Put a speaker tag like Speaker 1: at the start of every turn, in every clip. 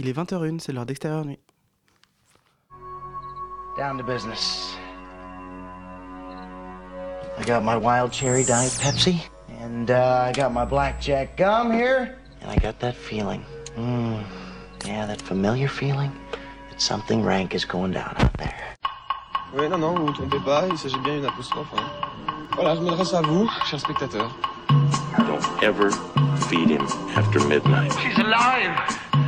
Speaker 1: Il est 20h01, c'est l'heure d'extérieur nuit.
Speaker 2: Down to business. I got my wild cherry diet Pepsi, and uh, I got my blackjack gum here, and I got that feeling. Mm, yeah, that familiar feeling that something rank is going down out there.
Speaker 3: Oui, non, non, vous vous trompez pas, il s'agit bien d'une apostrophe. Hein. Voilà, je m'adresse à vous, chers spectateurs.
Speaker 4: Don't ever feed him after midnight.
Speaker 2: She's! Alive!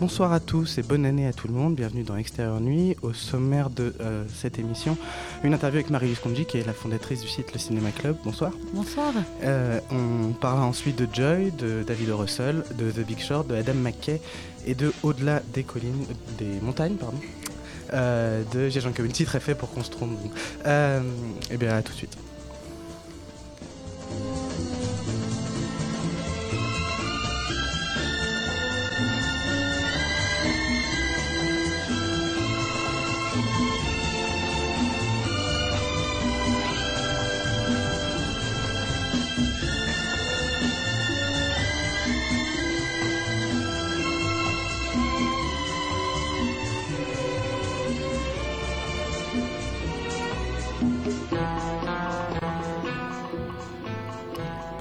Speaker 1: Bonsoir à tous et bonne année à tout le monde. Bienvenue dans Extérieur Nuit. Au sommaire de euh, cette émission, une interview avec Marie-Lise Konji, qui est la fondatrice du site Le Cinéma Club. Bonsoir.
Speaker 5: Bonsoir.
Speaker 1: Euh, on parlera ensuite de Joy, de David. Russell, de The Big Short, de Adam McKay et de Au-delà des collines, des montagnes, pardon. Euh, de Jean Community, très fait pour qu'on se trompe. Et bien, à tout de suite.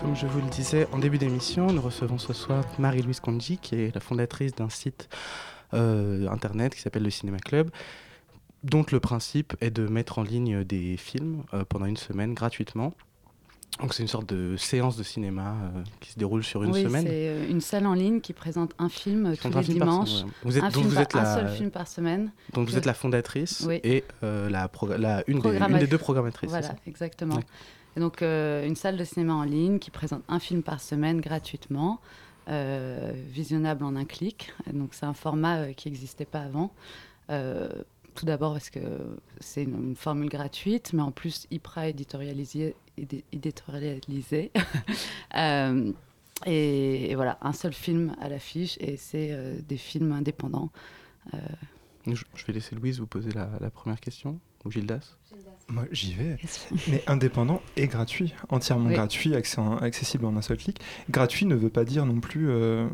Speaker 1: Comme je vous le disais en début d'émission, nous recevons ce soir Marie-Louise Konji, qui est la fondatrice d'un site euh, internet qui s'appelle le Cinéma Club, dont le principe est de mettre en ligne des films euh, pendant une semaine gratuitement. Donc c'est une sorte de séance de cinéma euh, qui se déroule sur une
Speaker 5: oui,
Speaker 1: semaine.
Speaker 5: c'est euh, une salle en ligne qui présente un film euh, tous les dimanches.
Speaker 1: Vous êtes,
Speaker 5: un, film
Speaker 1: vous
Speaker 5: par-
Speaker 1: êtes
Speaker 5: un
Speaker 1: la,
Speaker 5: seul film par semaine.
Speaker 1: donc vous êtes la fondatrice
Speaker 5: Oui.
Speaker 1: et euh, la, la- une, des,
Speaker 5: Programma-
Speaker 1: une des deux programmatrices.
Speaker 5: Voilà, exactement.
Speaker 1: Ouais.
Speaker 5: Et donc, euh, une salle de cinéma en ligne qui présente un film par semaine gratuitement, visionnable en un clic. Et donc, c'est un format qui n'existait pas avant. Tout d'abord parce que c'est une, formule gratuite, mais en plus hyper Euh, et, et voilà, un seul film à l'affiche, et c'est euh, des films indépendants. Euh,
Speaker 1: Je, je vais laisser Louise vous poser la, la première question, ou Gildas.
Speaker 6: Moi, j'y vais. Mais indépendant et gratuit, entièrement
Speaker 5: Oui.
Speaker 6: gratuit, accessible en un seul clic. Gratuit ne veut pas dire non plus euh,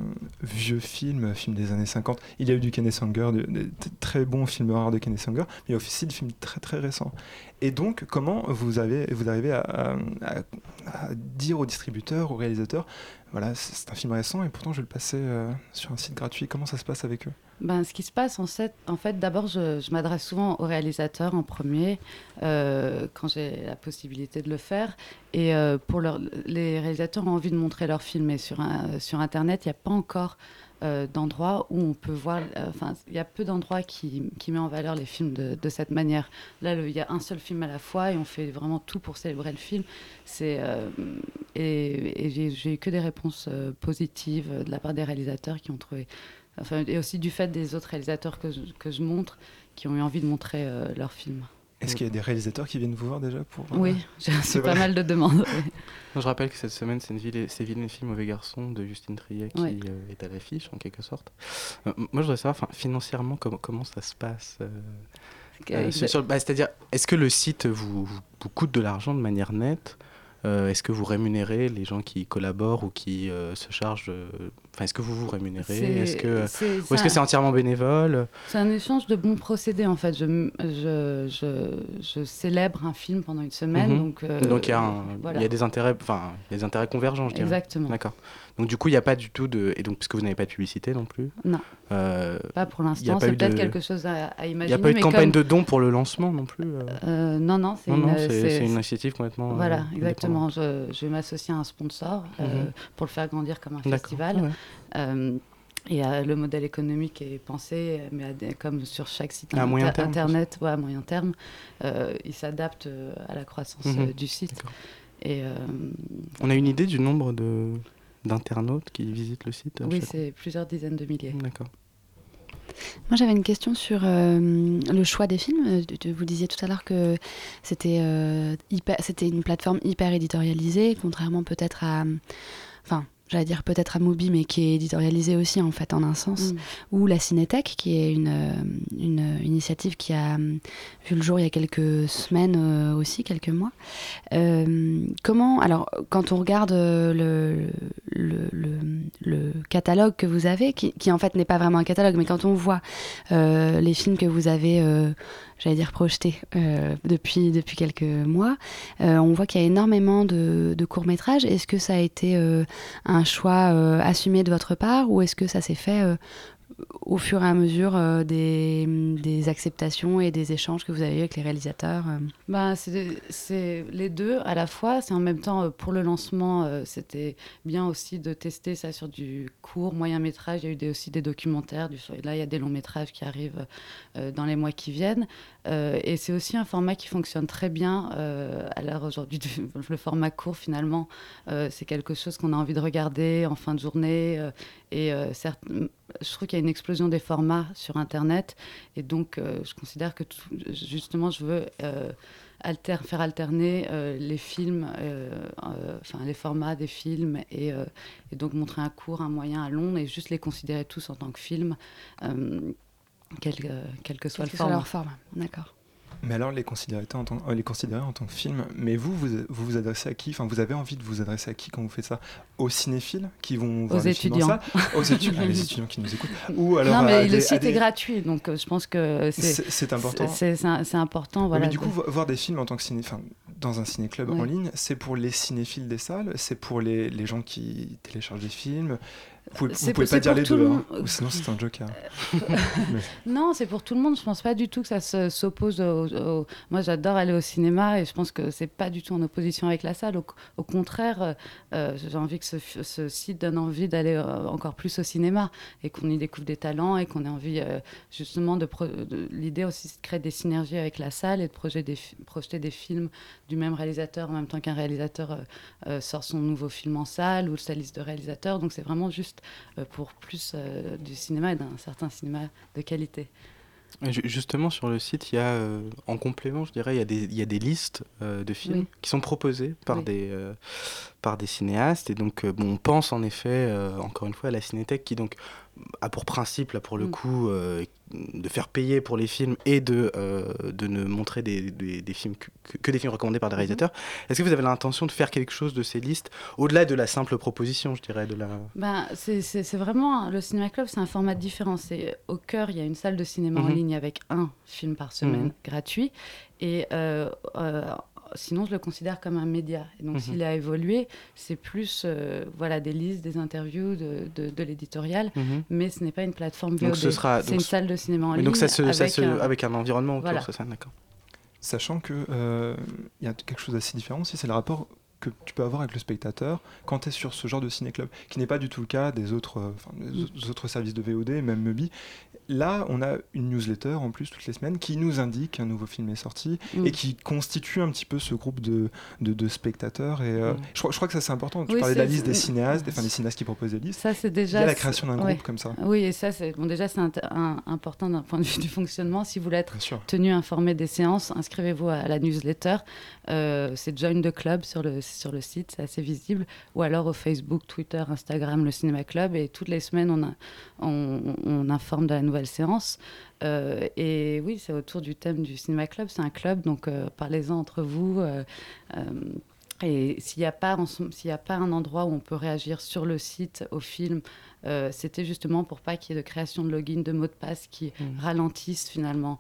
Speaker 6: vieux film, film des années 50. Il y a eu du Kenneth Anger, de- des très bons films rares de Kenneth Anger, mais il y a aussi des films très très récents. Et donc, comment vous, avez, vous arrivez à, à- à- à dire aux distributeurs, aux réalisateurs, voilà, c'est c'est un film récent et pourtant je vais le passer euh, sur un site gratuit. Comment ça se passe avec eux?
Speaker 5: Ben, ce qui se passe, en fait, d'abord, je, m'adresse souvent aux réalisateurs en premier, euh, quand j'ai la possibilité de le faire. Et euh, pour les réalisateurs ont envie de montrer leurs films. Et sur, Internet, il n'y a pas encore euh, d'endroits où on peut voir. euh, Enfin, il y a peu d'endroits qui, qui met en valeur les films de, cette manière. Là, il y a un seul film à la fois et on fait vraiment tout pour célébrer le film. C'est et, j'ai- eu que des réponses positives de la part des réalisateurs qui ont trouvé Enfin, et aussi du fait des autres réalisateurs que je, que je montre, qui ont eu envie de montrer euh, leurs films.
Speaker 6: Est-ce qu'il y a des réalisateurs qui viennent vous voir déjà pour euh,
Speaker 5: Oui, j'ai reçu
Speaker 6: c'est
Speaker 5: pas mal de demandes. oui.
Speaker 1: Non, Je rappelle que cette semaine, c'est une ville, c'est Vilain film mauvais garçon de Justine Triet qui
Speaker 5: Ouais.
Speaker 1: euh, est à l'affiche en quelque sorte. Euh, moi, je voudrais savoir, financièrement, comment, comment ça se passe euh, euh, bah, C'est-à-dire, est-ce que le site vous, vous- vous coûte de l'argent de manière nette? Euh, Est-ce que vous rémunérez les gens qui collaborent ou qui euh, se chargent Enfin, est-ce que vous vous rémunérez? Est-ce que
Speaker 5: c'est-
Speaker 1: ou est-ce que c'est entièrement bénévole?
Speaker 5: C'est un échange de bons procédés en fait. Je, je, je, je célèbre un film pendant une semaine,
Speaker 1: Mhm.
Speaker 5: donc. euh,
Speaker 1: Donc il y a, un-
Speaker 5: voilà.
Speaker 1: il y a des intérêts, enfin, il y a des intérêts convergents, je dirais.
Speaker 5: Exactement.
Speaker 1: D'accord. Donc du coup, il n'y a pas du tout de, et donc puisque vous n'avez pas de publicité non plus.
Speaker 5: Non.
Speaker 1: euh,
Speaker 5: Pas pour
Speaker 1: Il y a
Speaker 5: l'instant.
Speaker 1: pas
Speaker 5: C'est
Speaker 1: eu
Speaker 5: peut-être
Speaker 1: de-
Speaker 5: quelque chose à, à
Speaker 1: Il
Speaker 5: imaginer.
Speaker 1: n'y a pas eu de campagne
Speaker 5: comme-
Speaker 1: de dons pour le lancement non plus euh
Speaker 5: Euh, non, non, c'est
Speaker 1: Non,
Speaker 5: une,
Speaker 1: non, c'est
Speaker 5: c'est-
Speaker 1: c'est une initiative complètement.
Speaker 5: Voilà, exactement. Je, je vais m'associer à un sponsor euh,
Speaker 1: Mhm.
Speaker 5: pour le faire grandir comme un
Speaker 1: D'accord.
Speaker 5: festival.
Speaker 1: Ouais.
Speaker 5: Euh, et euh, le modèle économique est pensé, mais à comme sur chaque site
Speaker 1: À
Speaker 5: inter-
Speaker 1: moyen terme,
Speaker 5: internet, ouais, à moyen terme, euh, il s'adapte à la croissance
Speaker 1: Mhm.
Speaker 5: euh, du site. Et euh,
Speaker 1: On a une idée du nombre de d'internautes qui visitent le site euh,
Speaker 5: oui, c'est plusieurs dizaines de milliers.
Speaker 1: D'accord.
Speaker 7: Moi, j'avais une question sur euh, le choix des films. Euh, Vous disiez tout à l'heure que c'était euh, hyper- c'était une plateforme hyper éditorialisée, contrairement peut-être à. Enfin, j'allais dire peut-être à Mubi, mais qui est éditorialisée aussi, en fait, en un sens.
Speaker 5: Mm.
Speaker 7: Ou la Cinétech, qui est une, euh, une initiative qui a euh, vu le jour il y a quelques semaines euh, aussi, quelques mois. Euh, comment. Alors, quand on regarde euh, le, le, le- le catalogue que vous avez, qui, qui en fait n'est pas vraiment un catalogue, mais quand on voit euh, les films que vous avez, euh, j'allais dire projetés euh, depuis, depuis quelques mois, euh, on voit qu'il y a énormément de, de courts-métrages. Est-ce que ça a été euh, un choix euh, assumé de votre part ou est-ce que ça s'est fait euh, au fur et à mesure euh, des, acceptations et des échanges que vous avez eu avec les réalisateurs euh
Speaker 5: Ben, c'est les deux à la fois. C'est en même temps, euh, pour le lancement, c'était bien aussi de tester ça sur du court, moyen métrage. Il y a eu aussi des documentaires. Du, là, il y a des longs métrages qui arrivent dans les mois qui viennent. Et c'est aussi un format qui fonctionne très bien à l'heure aujourd'hui. Le format court, finalement, c'est quelque chose qu'on a envie de regarder en fin de journée. Et euh, certes, je trouve qu'il y a une explosion des formats sur Internet. Et donc, euh, je considère que tout- justement, je veux euh, alter- faire alterner les films, enfin les formats des films, et, et donc montrer un court, un moyen, un long, et juste les considérer tous en tant que film, euh, quel, que- quel que soit
Speaker 7: Quel
Speaker 5: le
Speaker 7: que soit
Speaker 5: format.
Speaker 7: leur format. D'accord.
Speaker 6: Mais alors, les considérer en tant, euh, les considérer en tant que film, mais vous, vous vous, vous adressez à qui? Enfin, vous avez envie de vous adresser à qui quand vous faites ça? Aux cinéphiles qui vont voir
Speaker 5: Aux
Speaker 6: les films
Speaker 5: étudiants.
Speaker 6: salle Aux étudiants, ah, les étudiants qui nous écoutent Ou alors
Speaker 5: non, mais
Speaker 6: des-
Speaker 5: le site
Speaker 6: des-
Speaker 5: est gratuit, donc euh, je pense que c'est
Speaker 6: important.
Speaker 5: C'est important, voilà.
Speaker 6: mais du coup, voir des films en tant que ciné, enfin, dans un ciné-club en ligne, c'est pour les cinéphiles des salles, c'est pour les, les gens qui téléchargent des films. Vous pouvez, vous pouvez pas dire les
Speaker 5: tout
Speaker 6: deux,
Speaker 5: le
Speaker 6: hein,
Speaker 5: monde.
Speaker 6: ou sinon c'est un joker. Mais-
Speaker 5: Non, c'est pour tout le monde. Je pense pas du tout que ça se- s'oppose au, au- Moi, j'adore aller au cinéma et je pense que c'est pas du tout en opposition avec la salle. Au, au contraire, euh, euh, j'ai envie que ce, site donne envie d'aller euh, encore plus au cinéma et qu'on y découvre des talents et qu'on ait envie euh, justement de, pro- de- L'idée aussi, c'est de créer des synergies avec la salle et de projeter des, fi- projeter des films du même réalisateur en même temps qu'un réalisateur euh, euh, sort son nouveau film en salle ou sa liste de réalisateurs. Donc, c'est vraiment juste euh, pour plus euh, du cinéma et d'un certain cinéma de qualité.
Speaker 1: Justement, sur le site, il y a, euh, en complément, je dirais, il y a des, il y a des listes euh, de films
Speaker 5: Oui.
Speaker 1: qui sont proposés par,
Speaker 5: Oui.
Speaker 1: des, euh, par des cinéastes. Et donc, bon, on pense en effet, encore une fois, à la Cinétech qui donc a pour principe, là, pour le
Speaker 5: Mm.
Speaker 1: coup, euh, de faire payer pour les films et de, euh, de ne montrer des, des- des films que, que- des films recommandés par des
Speaker 5: Mhm.
Speaker 1: réalisateurs. Est-ce que vous avez l'intention de faire quelque chose de ces listes, au-delà de la simple proposition, je dirais, de la...
Speaker 5: Ben, c'est- vraiment le cinéma club, c'est un format différent. Au cœur, il y a une salle de cinéma en
Speaker 1: Mhm.
Speaker 5: ligne avec un film par semaine
Speaker 1: Mhm.
Speaker 5: gratuit, et euh, sinon je le considère comme un média. Et donc
Speaker 1: Mhm.
Speaker 5: s'il a évolué, c'est plus euh, voilà des listes, des interviews, de, de, de l'éditorial,
Speaker 1: Mhm.
Speaker 5: mais ce n'est pas une plateforme
Speaker 1: Donc
Speaker 5: VOD.
Speaker 1: ce sera-
Speaker 5: c'est une salle de cinéma en
Speaker 1: Mais
Speaker 5: ligne
Speaker 1: donc ça se, ça
Speaker 5: avec,
Speaker 1: se-
Speaker 5: un,
Speaker 1: avec un environnement autour,
Speaker 5: Voilà.
Speaker 1: ça, d'accord.
Speaker 6: Sachant que euh, il y a quelque chose d'assez différent aussi, c'est le rapport que tu peux avoir avec le spectateur quand tu es sur ce genre de ciné-club, qui n'est pas du tout le cas des autres, euh, enfin, des
Speaker 5: Mm.
Speaker 6: au- autres services de VOD, même Mubi. Là, on a une newsletter en plus toutes les semaines qui nous indique qu'un nouveau film est sorti
Speaker 5: Mm.
Speaker 6: et qui constitue un petit peu ce groupe de, de, de spectateurs. Et euh,
Speaker 1: Mm.
Speaker 6: je, crois, je crois que ça c'est important. Tu
Speaker 5: Oui,
Speaker 6: parlais de la liste des cinéastes, des, enfin, des cinéastes qui proposent des listes.
Speaker 5: Ça, c'est
Speaker 6: Il
Speaker 5: déjà.
Speaker 6: y a la création d'un
Speaker 5: ouais.
Speaker 6: groupe comme ça.
Speaker 5: Oui, et ça, c'est bon, déjà, c'est important d'un point de vue du fonctionnement. Si vous voulez être tenu informé des séances, inscrivez-vous à la newsletter. Euh, c'est Join the Club sur le, sur le site, c'est assez visible. Ou alors au Facebook, Twitter, Instagram, le Cinéma Club. Et toutes les semaines, on, a- on, on informe de la nouvelle séance. Euh, et oui, c'est autour du thème du Cinéma Club. C'est un club, donc euh, parlez-en entre vous. euh, et s'il n'y a, pas en ce- s'il y a pas un endroit où on peut réagir sur le site au film, c'était justement pour pas qu'il y ait de création de login, de mots de passe qui
Speaker 1: Mhm.
Speaker 5: ralentissent finalement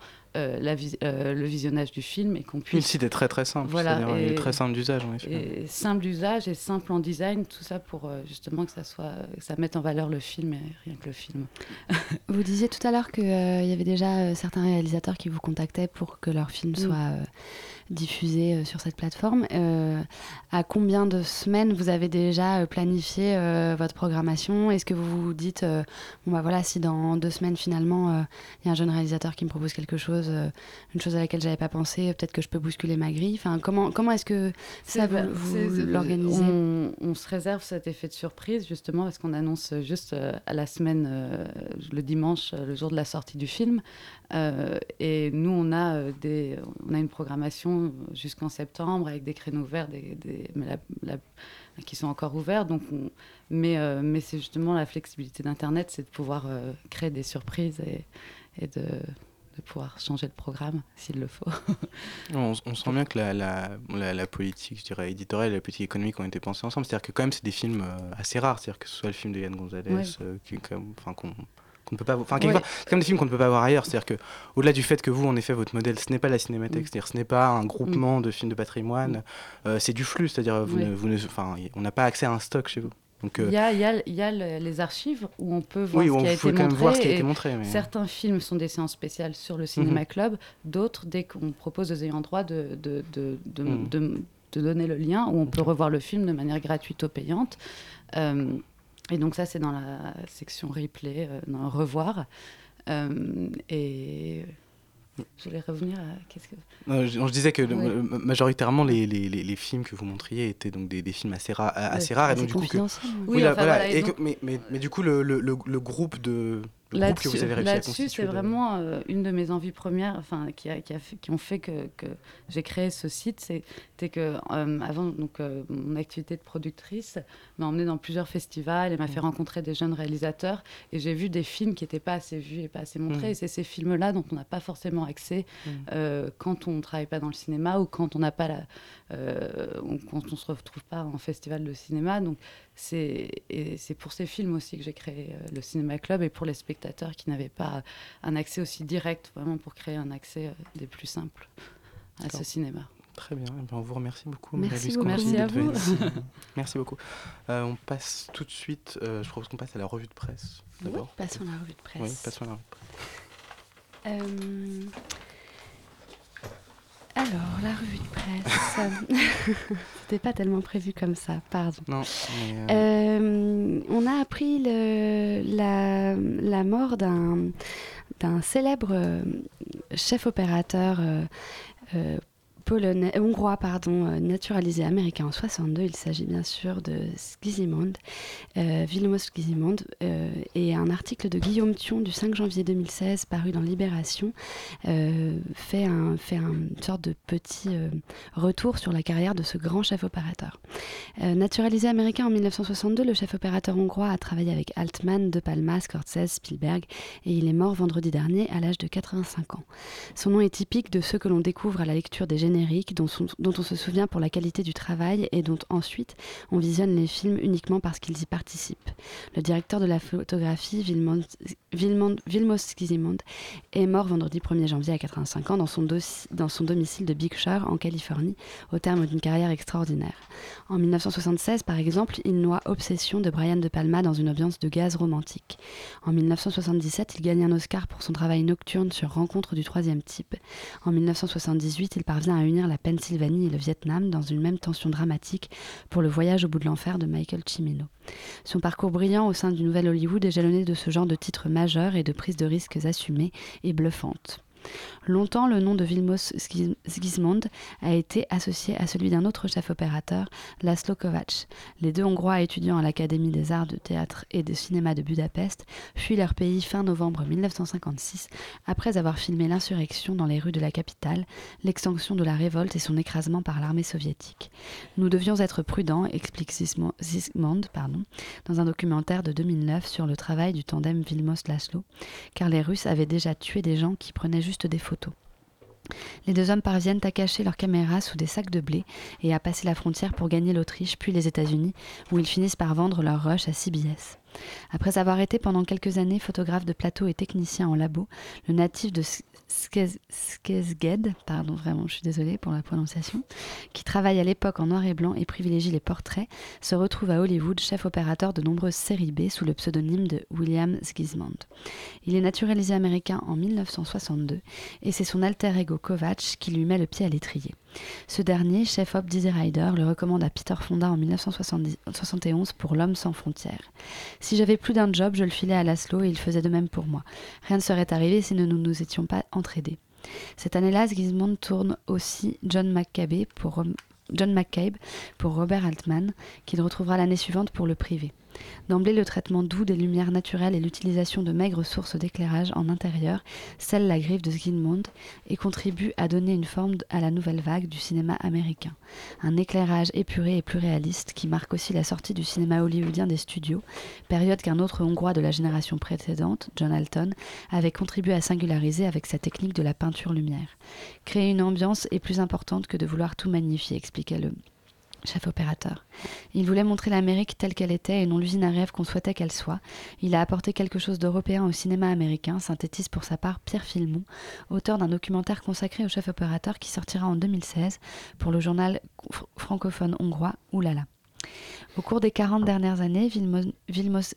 Speaker 5: la vis- euh, le visionnage du film et qu'on
Speaker 1: Puis le
Speaker 5: puisse
Speaker 1: site est très très simple,
Speaker 5: Voilà,
Speaker 1: il est très simple d'usage en effet.
Speaker 5: et simple d'usage et simple en design, tout ça pour euh, justement que ça soit, que ça mette en valeur le film et rien que le film.
Speaker 7: Vous disiez tout à l'heure qu'il y avait déjà euh, certains réalisateurs qui vous contactaient pour que leur film
Speaker 5: Mm.
Speaker 7: soit euh, diffusé euh, sur cette plateforme. Euh, à combien de semaines vous avez déjà euh, planifié votre programmation? Est-ce que vous vous dites, bon bah voilà, si dans deux semaines finalement il y a un jeune réalisateur qui me propose quelque chose, une chose à laquelle j'avais pas pensé, peut-être que je peux bousculer ma grille? Enfin, comment comment est-ce que ça vous, vous l'organisez?
Speaker 5: on, on se réserve cet effet de surprise justement parce qu'on annonce juste à la semaine, le dimanche, le jour de la sortie du film. Euh, et nous, on a, des, on a une programmation jusqu'en septembre avec des créneaux ouverts des, des- mais la- la- qui sont encore ouverts. Donc on- mais euh, mais c'est justement la flexibilité d'Internet, c'est de pouvoir euh, créer des surprises et, et de, de pouvoir changer le programme s'il le faut.
Speaker 1: On, on sent bien que la, la, la, la politique, je dirais, éditoriale et la politique économique ont été pensées ensemble. C'est-à-dire que quand même, c'est des films euh, assez rares. C'est-à-dire que ce soit le film de Yann Gonzalez,
Speaker 5: Ouais.
Speaker 1: qui, comme- enfin, qu'on qu'on ne peut pas... Enfin, quelque
Speaker 5: Ouais.
Speaker 1: part, c'est comme des films qu'on ne peut pas voir ailleurs. C'est-à-dire que au-delà du fait que vous, en effet, votre modèle, ce n'est pas la cinémathèque.
Speaker 5: Mm.
Speaker 1: C'est-à-dire ce n'est pas un groupement de films de patrimoine. euh, c'est du flux. C'est-à-dire vous
Speaker 5: Ouais.
Speaker 1: ne, vous ne, enfin, on n'a pas accès à un stock chez vous. Donc, euh,
Speaker 5: Il y a, il y a- il y a le- les archives où on peut voir
Speaker 1: Oui,
Speaker 5: ce
Speaker 1: on
Speaker 5: qui a
Speaker 1: peut
Speaker 5: été
Speaker 1: quand même
Speaker 5: montré.
Speaker 1: voir ce qui a été montré, mais-
Speaker 5: Certains films sont des séances spéciales sur le Cinéma
Speaker 1: Mhm.
Speaker 5: Club, d'autres, dès qu'on propose aux ayants droit de, de, de, de,
Speaker 1: Mhm.
Speaker 5: de donner le lien, où on peut revoir le film de manière gratuite ou payante. Euh, et donc ça, c'est dans la section replay, euh, dans revoir. Euh, et je voulais revenir à... Qu'est-ce que...
Speaker 1: Non, je, je disais que
Speaker 5: Ouais.
Speaker 1: euh, majoritairement les, les, les, les films que vous montriez étaient donc des, des films assez, ra- assez
Speaker 5: Ouais,
Speaker 1: rares et donc du coup que- oui,
Speaker 5: Oui, enfin,
Speaker 1: voilà,
Speaker 5: voilà, et
Speaker 1: et que-
Speaker 5: donc-
Speaker 1: mais, mais, mais du coup le, le, le, le groupe de le groupe que vous avez réussi à
Speaker 5: Là-dessus,
Speaker 1: constituer
Speaker 5: c'est
Speaker 1: de-
Speaker 5: vraiment euh, une de mes envies premières, enfin, qui, a, qui, a fait- qui ont fait que, que j'ai créé ce site. C'était que euh, avant, donc, euh, mon activité de productrice m'a emmenée dans plusieurs festivals et m'a fait rencontrer des jeunes réalisateurs. Et j'ai vu des films qui n'étaient pas assez vus et pas assez montrés.
Speaker 1: Mm.
Speaker 5: Et c'est ces films-là dont on n'a pas forcément accès
Speaker 1: Mm.
Speaker 5: euh, quand on ne travaille pas dans le cinéma ou quand on n'a pas la, ou quand on se retrouve pas en festival de cinéma. Donc et c'est pour ces films aussi que j'ai créé euh, le Cinéma Club et pour les spectateurs qui n'avaient pas un accès aussi direct, vraiment pour créer un accès euh, des plus simples à ce cinéma.
Speaker 1: Très bien, eh ben, on vous remercie beaucoup.
Speaker 5: Merci
Speaker 1: Marie-Louise
Speaker 5: beaucoup. Merci à vous.
Speaker 1: Merci beaucoup. Euh, on passe tout de suite, euh, je propose qu'on passe à la revue de presse
Speaker 7: Oui,
Speaker 1: d'abord.
Speaker 7: passons à la revue de presse.
Speaker 1: Oui, passons à la revue de presse.
Speaker 7: Euh, Alors, la revue de presse. C'était pas tellement prévu comme ça, pardon.
Speaker 1: Non, euh,
Speaker 7: Euh, on a appris le- la, la mort d'un célèbre euh, chef opérateur euh, euh, hongrois pardon, euh, naturalisé américain en 62. Il s'agit bien sûr de Skizimond, euh, Vilmos euh, et un article de Guillaume Thion du 5 janvier 2016 paru dans Libération fait, un, fait un- une sorte de petit retour sur la carrière de ce grand chef opérateur. Naturalisé américain en 1962, le chef opérateur hongrois a travaillé avec Altman, De Palma, Scorsese, Spielberg et il est mort vendredi dernier à l'âge de 85 ans. Son nom est typique de ceux que l'on découvre à la lecture des dont, on se souvient pour la qualité du travail et dont ensuite on visionne les films uniquement parce qu'ils y participent. Le directeur de la photographie, Vilmos Skizimond, est mort vendredi 1er janvier à 85 ans dans son, domicile de Big Sur en Californie au terme d'une carrière extraordinaire. En 1976, par exemple, il noie Obsession de Brian De Palma dans une ambiance de gaz romantique. En 1977, il gagne un Oscar pour son travail nocturne sur Rencontre du troisième type. En 1978, il parvient à unir la Pennsylvanie et le Vietnam dans une même tension dramatique pour Le voyage au bout de l'enfer de Michael Cimino. Son parcours brillant au sein du Nouvel Hollywood est jalonné de ce genre de titres majeurs et de prises de risques assumées et bluffantes. Longtemps, le nom de Vilmos Sgismond a été associé à celui d'un autre chef opérateur, Laszlo Kovacs. Les deux Hongrois étudiants à l'Académie des arts de théâtre et de cinéma de Budapest fuient leur pays fin novembre 1956 après avoir filmé l'insurrection dans les rues de la capitale, l'extinction de la révolte et son écrasement par l'armée soviétique. Nous devions être prudents, explique Sismond pardon, dans un documentaire de 2009 sur le travail du tandem Vilmos-Laszlo, car les Russes avaient déjà tué des gens qui prenaient juste des photos. Les deux hommes parviennent à cacher leurs caméras sous des sacs de blé et à passer la frontière pour gagner l'Autriche puis les États-Unis, où ils finissent par vendre leur rush à CBS. Après avoir été pendant quelques années photographe de plateau et technicien en labo, le natif de Skezged, pardon vraiment je suis désolée pour la prononciation, qui travaille à l'époque en noir et blanc et privilégie les portraits, se retrouve à Hollywood chef opérateur de nombreuses séries B sous le pseudonyme de William Sgismond. Il est naturalisé américain en 1962 et c'est son alter ego Kovacs qui lui met le pied à l'étrier. Ce dernier, chef op Dizzy Rider, le recommande à Peter Fonda en 1971 pour L'homme sans frontières. Si j'avais plus d'un job, je le filais à Laszlo et il faisait de même pour moi. Rien ne serait arrivé si nous ne nous étions pas Cette année-là, Sigismund tourne aussi John McCabe pour, John McCabe pour Robert Altman, qu'il retrouvera l'année suivante pour le privé. D'emblée, le traitement doux des lumières naturelles et l'utilisation de maigres sources d'éclairage en intérieur scellent la griffe de Zygmunt et contribuent à donner une forme à la nouvelle vague du cinéma américain. Un éclairage épuré et plus réaliste qui marque aussi la sortie du cinéma hollywoodien des studios, période qu'un autre Hongrois de la génération précédente, John Alton, avait contribué à singulariser avec sa technique de la peinture lumière. Créer une ambiance est plus importante que de vouloir tout magnifier, expliquait le chef opérateur. Il voulait montrer l'Amérique telle qu'elle était et non l'usine à rêve qu'on souhaitait qu'elle soit. Il a apporté quelque chose d'européen au cinéma américain, synthétise pour sa part Pierre Filmon, auteur d'un documentaire consacré au chef opérateur qui sortira en 2016 pour le journal francophone hongrois Oulala. Au cours des 40 dernières années, Vilmos, Vilmos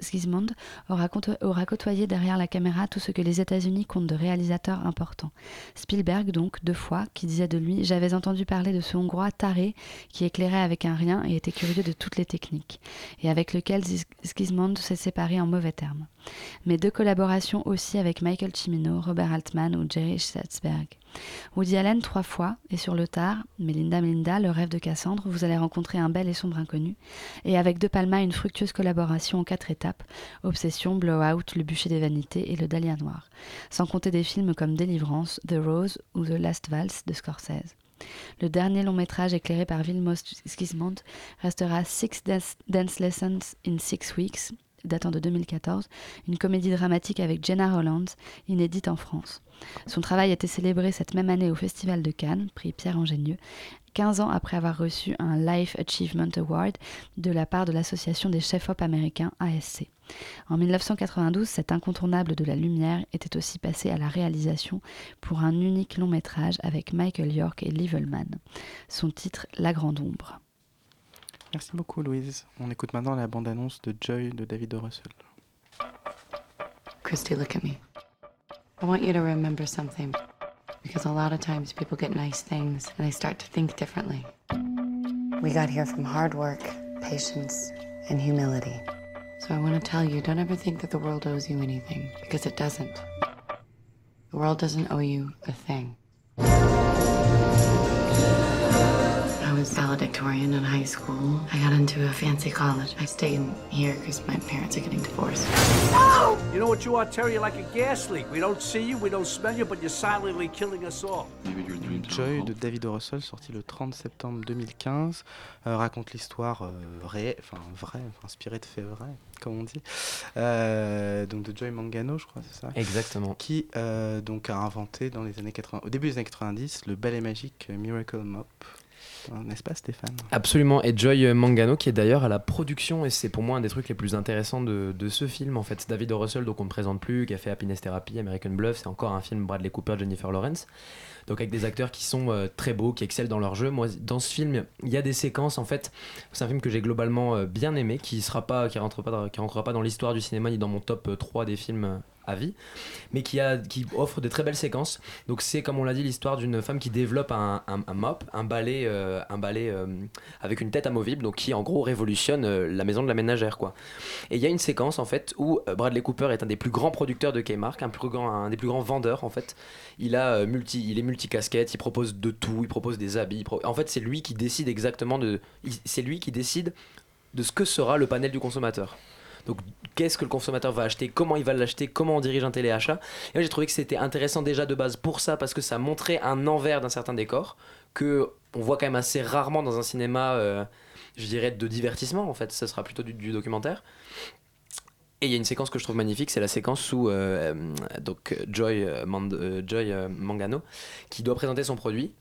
Speaker 7: aura, côtoyé derrière la caméra tout ce que les États-Unis comptent de réalisateurs importants. Spielberg, donc, deux fois, qui disait de lui J'avais entendu parler de ce Hongrois taré qui éclairait avec un rien et était curieux de toutes les techniques, et avec lequel Gismond s'est séparé en mauvais termes. Mais deux collaborations aussi avec Michael Cimino, Robert Altman ou Jerry Schatzberg. Woody Allen trois fois, et sur le tard, Melinda Melinda, le rêve de Cassandre, vous allez rencontrer un bel et sombre inconnu, et avec De Palma une fructueuse collaboration en quatre étapes, Obsession, Blowout, Le bûcher des vanités et Le Dahlia noir, sans compter des films comme Délivrance, The Rose ou The Last Valse de Scorsese. Le dernier long métrage éclairé par Vilmos Gismond restera Six Dance Lessons in Six Weeks, datant de 2014, une comédie dramatique avec Jenna Hollands, inédite en France. Son travail a été célébré cette même année au Festival de Cannes, prix Pierre Ingénieux, 15 ans après avoir reçu un Life Achievement Award de la part de l'association des chefs-op américains ASC. En 1992, cet incontournable de la lumière était aussi passé à la réalisation pour un unique long métrage avec Michael York et Liv Ullmann. Son titre La Grande Ombre.
Speaker 1: Merci beaucoup Louise. On écoute maintenant la bande-annonce de Joy de David o. Russell.
Speaker 8: Christy, look at me. I want you to remember something. Because a lot of times people get nice things and they start to think differently. We got here from hard work, patience, and humility. So I want to tell you don't ever think that the world owes you anything, because it doesn't. The world doesn't owe you a thing. I was valedictorian in high school. I got into a fancy college. I stayed here because my parents are getting divorced.
Speaker 9: You know what you are, Terry? You're like a gas leak. We don't see you, we don't smell you, but you're silently killing us all.
Speaker 1: Joy de David o. Russell, sorti le 30 septembre 2015, euh, raconte l'histoire euh, vraie, enfin vraie, enfin, inspirée de faits vrais, comme on dit, euh, donc de Joy Mangano, je crois, c'est ça?
Speaker 10: Exactement.
Speaker 1: Qui euh, donc a inventé dans les années 80, au début des années 90 le ballet magique Miracle Mop. N'est-ce pas Stéphane
Speaker 10: Absolument, et Joy Mangano qui est d'ailleurs à la production, et c'est pour moi un des trucs les plus intéressants de, de ce film en fait. David. Russell, donc on ne présente plus, qui a fait Happiness Therapy, American Bluff, c'est encore un film Bradley Cooper, Jennifer Lawrence. Donc avec des acteurs qui sont euh, très beaux, qui excellent dans leur jeu. Moi, dans ce film, il y a des séquences en fait. C'est un film que j'ai globalement euh, bien aimé, qui sera pas, qui rentrera pas dans l'histoire du cinéma ni dans mon top euh, 3 des films à vie, mais qui, a, qui offre de très belles séquences. Donc c'est comme on l'a dit l'histoire d'une femme qui développe un, mop, un balai, euh, un euh, avec une tête amovible, donc qui en gros révolutionne euh, la maison de la ménagère quoi. Et il y a une séquence en fait où Bradley Cooper est un des plus grands producteurs de Kmart, un, un des plus grands vendeurs en fait. Il a multi, il est multicasquette, il propose de tout, il propose des habits. En fait c'est lui qui décide exactement de, c'est lui qui décide de ce que sera le panel du consommateur. Donc, qu'est-ce que le consommateur va acheter? Comment il va l'acheter? Comment on dirige un téléachat? Et j'ai trouvé que c'était intéressant déjà de base pour ça, parce que ça montrait un envers d'un certain décor que on voit quand même assez rarement dans un cinéma, euh, je dirais, de divertissement. En fait, ça sera plutôt du, documentaire. Et il y a une séquence que je trouve magnifique, c'est la séquence où euh, donc Joy, euh, Mangano, qui doit présenter son produit,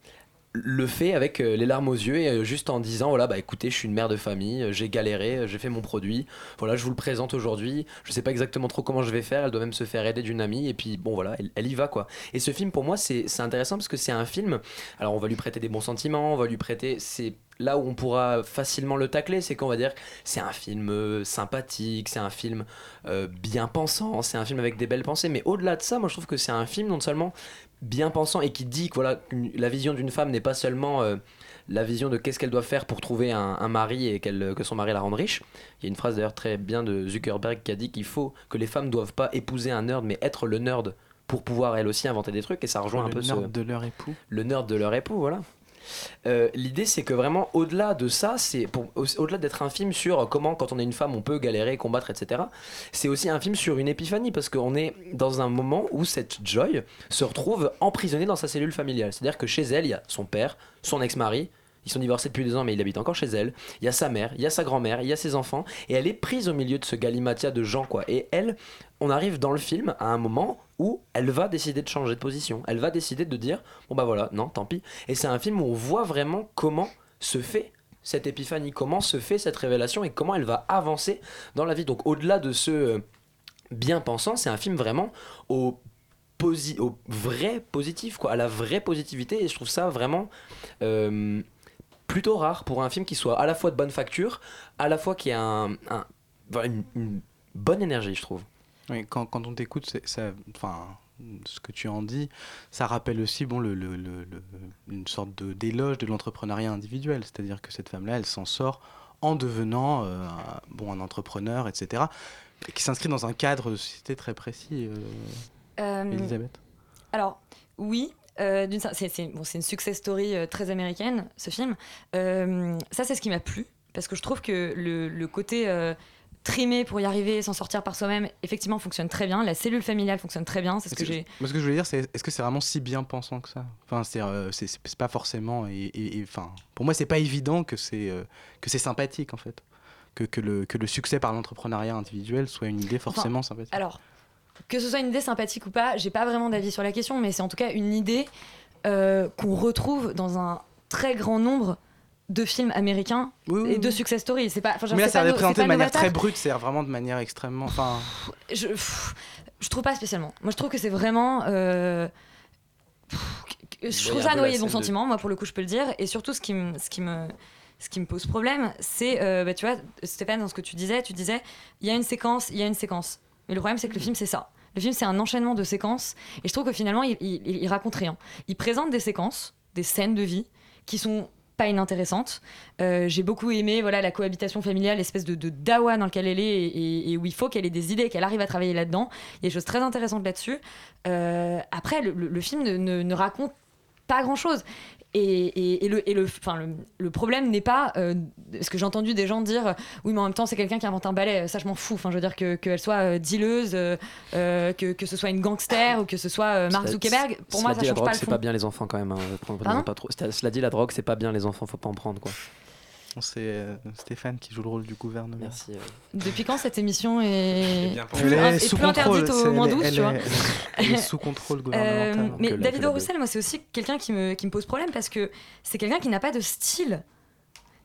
Speaker 10: le fait avec euh, les larmes aux yeux et euh, juste en disant voilà bah écoutez je suis une mère de famille euh, j'ai galéré j'ai fait mon produit. Voilà je vous le présente aujourd'hui. Je sais pas exactement trop comment je vais faire. Elle doit même se faire aider d'une amie. Et puis bon voilà elle, y va quoi. Et ce film pour moi c'est intéressant parce que c'est un film. Alors on va lui prêter des bons sentiments on va lui prêter c'est là où on pourra facilement le tacler, c'est qu'on va dire c'est un film sympathique, c'est un film bien pensant, c'est un film avec des belles pensées. Mais au-delà de ça, moi je trouve que c'est un film non seulement bien pensant et qui dit que voilà, la vision d'une femme n'est pas seulement euh, la vision de qu'est-ce qu'elle doit faire pour trouver un, un mari et qu'elle, que son mari la rende riche. Il y a une phrase d'ailleurs très bien de Zuckerberg qui a dit qu'il faut que les femmes doivent pas épouser un nerd mais être le nerd pour pouvoir elle aussi inventer des trucs et ça rejoint un
Speaker 1: Le
Speaker 10: peu
Speaker 1: nerd
Speaker 10: ce
Speaker 1: de leur époux.
Speaker 10: le nerd de leur époux, voilà. Euh, L'idée, c'est que vraiment, au-delà de ça, c'est au-delà d'être un film sur comment, quand on est une femme, on peut galérer, combattre, etc. C'est aussi un film sur une épiphanie parce qu'on est dans un moment où cette Joy se retrouve emprisonnée dans sa cellule familiale. C'est-à-dire que chez elle, il y a son père, son ex-mari. Ils sont divorcés depuis deux ans, mais il habite encore chez elle. Il y a sa mère, il y a sa grand-mère, il y a ses enfants, et elle est prise au milieu de ce galimatia de gens, quoi. Et elle, on arrive dans le film à un moment où elle va décider de changer de position. Elle va décider de dire bon bah voilà, non, tant pis. Et c'est un film où on voit vraiment comment se fait cette épiphanie, comment se fait cette révélation et comment elle va avancer dans la vie. Donc au-delà de ce euh, bien pensant, c'est un film vraiment au au vrai positif quoi, à la vraie positivité et je trouve ça vraiment euh, plutôt rare pour un film qui soit à la fois de bonne facture, à la fois qui a un, une, une bonne énergie, je trouve.
Speaker 1: Oui, quand, quand on t'écoute, ça, enfin, ce que tu en dis, ça rappelle aussi bon, le, le- le- le- une sorte de- d'éloge de l'entrepreneuriat individuel. C'est-à-dire que cette femme-là, elle s'en sort en devenant euh, un- bon, un entrepreneur, etc., et qui s'inscrit dans un cadre de société très précis. euh,
Speaker 11: Euh,
Speaker 1: Elisabeth
Speaker 11: Alors, oui. euh, c'est bon, une success story euh, très américaine, ce film. Euh, ça, c'est ce qui m'a plu, parce que je trouve que le côté trimé pour y arriver, s'en sortir par soi-même, effectivement, fonctionne très bien. La cellule familiale fonctionne très bien, c'est ce que j'ai...
Speaker 1: Moi, ce que je voulais dire, c'est est-ce que c'est vraiment si bien pensant que ça? Enfin, c'est euh, pas forcément. Et, et- et- enfin, pour moi, c'est pas évident que c'est euh, que c'est sympathique en fait, que, que le que le succès par l'entrepreneuriat individuel soit une idée forcément
Speaker 11: Enfin,
Speaker 1: sympathique.
Speaker 11: Alors, que ce soit une idée sympathique ou pas, j'ai pas vraiment d'avis sur la question, mais c'est en tout cas une idée euh, qu'on retrouve dans un très grand nombre de films américains et de success stories. C'est pas, genre,
Speaker 1: Mais là,
Speaker 11: c'est
Speaker 1: ça
Speaker 11: pas
Speaker 1: est
Speaker 11: no-
Speaker 1: présenté
Speaker 11: c'est
Speaker 1: de manière très brute, c'est vraiment de manière extrêmement. Enfin,
Speaker 11: Je, je trouve pas spécialement. Moi, je trouve que c'est vraiment. euh, je trouve ça
Speaker 10: peu
Speaker 11: noyé
Speaker 10: la
Speaker 11: de bons
Speaker 10: scène de-
Speaker 11: sentiments, moi, pour le coup, je peux le dire. Et surtout, ce qui me. Ce qui me ce qui me pose problème, c'est, euh, bah, tu vois, Stéphane, dans ce que tu disais, tu disais, il y a une séquence, il y a une séquence. Mais le problème, c'est que le film, c'est ça. Le film, c'est un enchaînement de séquences. Et je trouve que finalement, il, il, il raconte rien. Il présente des séquences, des scènes de vie, qui sont pas inintéressantes. Euh, J'ai beaucoup aimé voilà, la cohabitation familiale, l'espèce de, dawa dans lequel elle est et, où il faut qu'elle ait des idées, qu'elle arrive à travailler là-dedans. Il y a des choses très intéressantes là-dessus. Euh, après, le, film ne raconte pas grand-chose. Et, et- et le, et le, enfin, le, le problème n'est pas euh, ce que j'ai entendu des gens dire oui mais en même temps c'est quelqu'un qui invente un ballet ça je m'en fous enfin je veux dire que qu'elle soit euh, dealeuse euh, euh, que, que ce soit une gangster ou que ce soit euh, Mark Zuckerberg pour moi ça
Speaker 10: la
Speaker 11: change
Speaker 10: drogue,
Speaker 11: pas le
Speaker 10: c'est
Speaker 11: fond
Speaker 10: pas bien les enfants quand même. hein,
Speaker 11: Pardon
Speaker 10: pas trop. Cela dit, la drogue, c'est pas bien les enfants, faut pas en prendre quoi.
Speaker 1: C'est euh, Stéphane qui joue le rôle du gouvernement.
Speaker 10: Merci.
Speaker 11: depuis quand cette émission est plus,
Speaker 1: est sous
Speaker 11: plus
Speaker 1: contrôle,
Speaker 11: interdite au moins
Speaker 1: elle est-
Speaker 11: 12
Speaker 1: elle
Speaker 11: tu vois
Speaker 1: est- elle est sous contrôle gouvernemental.
Speaker 11: Euh, mais
Speaker 1: la-
Speaker 11: David Roussel, moi, c'est aussi quelqu'un qui me, qui me pose problème parce que c'est quelqu'un qui n'a pas de style.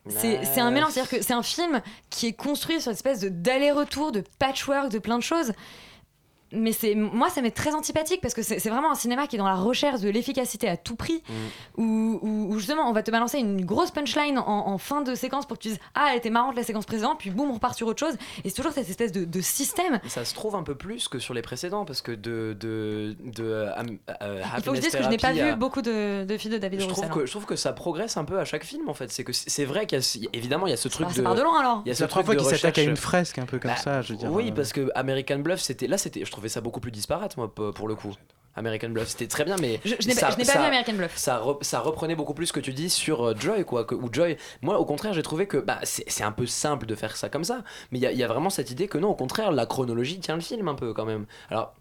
Speaker 11: C'est c'est un mélange, c'est-à-dire que c'est un film qui est construit sur une espèce de d'aller-retour, de patchwork, de plein de choses. Mais c'est moi, ça m'est très antipathique parce que c'est c'est vraiment un cinéma qui est dans la recherche de l'efficacité à tout prix, où, où- où justement on va te balancer une grosse punchline en, en fin de séquence pour que tu dises Ah, elle était marrante la séquence précédente, puis boum, on repart sur autre chose. Et c'est toujours cette espèce de, de système.
Speaker 10: Ça se trouve un peu plus que sur les précédents parce que de de de euh,
Speaker 11: Il faut que je dise que je n'ai pas vu
Speaker 10: à-
Speaker 11: beaucoup de, de films de David
Speaker 10: Je trouve,
Speaker 11: Roussel.
Speaker 10: que, je trouve que ça progresse un peu à chaque film en fait. C'est que c'est vrai qu'il y a évidemment il y a ce truc
Speaker 11: part-
Speaker 10: de.
Speaker 11: ça part de loin, alors.
Speaker 10: Il y a ce truc
Speaker 1: fois
Speaker 10: de
Speaker 1: qu'il s'attaque à une fresque un peu comme
Speaker 10: Bah,
Speaker 1: ça, je veux dire.
Speaker 10: Oui,
Speaker 1: euh,
Speaker 10: parce que American Bluff, c'était là, c'était, je trouvais ça beaucoup plus disparate moi pour le coup. American Bluff, c'était très bien, mais
Speaker 11: Je- je n'ai pas-
Speaker 10: ça-
Speaker 11: je n'ai pas
Speaker 10: ça-
Speaker 11: vu American Bluff.
Speaker 10: Ça, re- ça reprenait beaucoup plus ce que tu dis sur euh, Joy, quoi. Que, ou Joy, moi, au contraire, j'ai trouvé que bah, c'est c'est un peu simple de faire ça comme ça, mais il y, a- il y a vraiment cette idée que non, au contraire, la chronologie tient le film un peu quand même. Alors,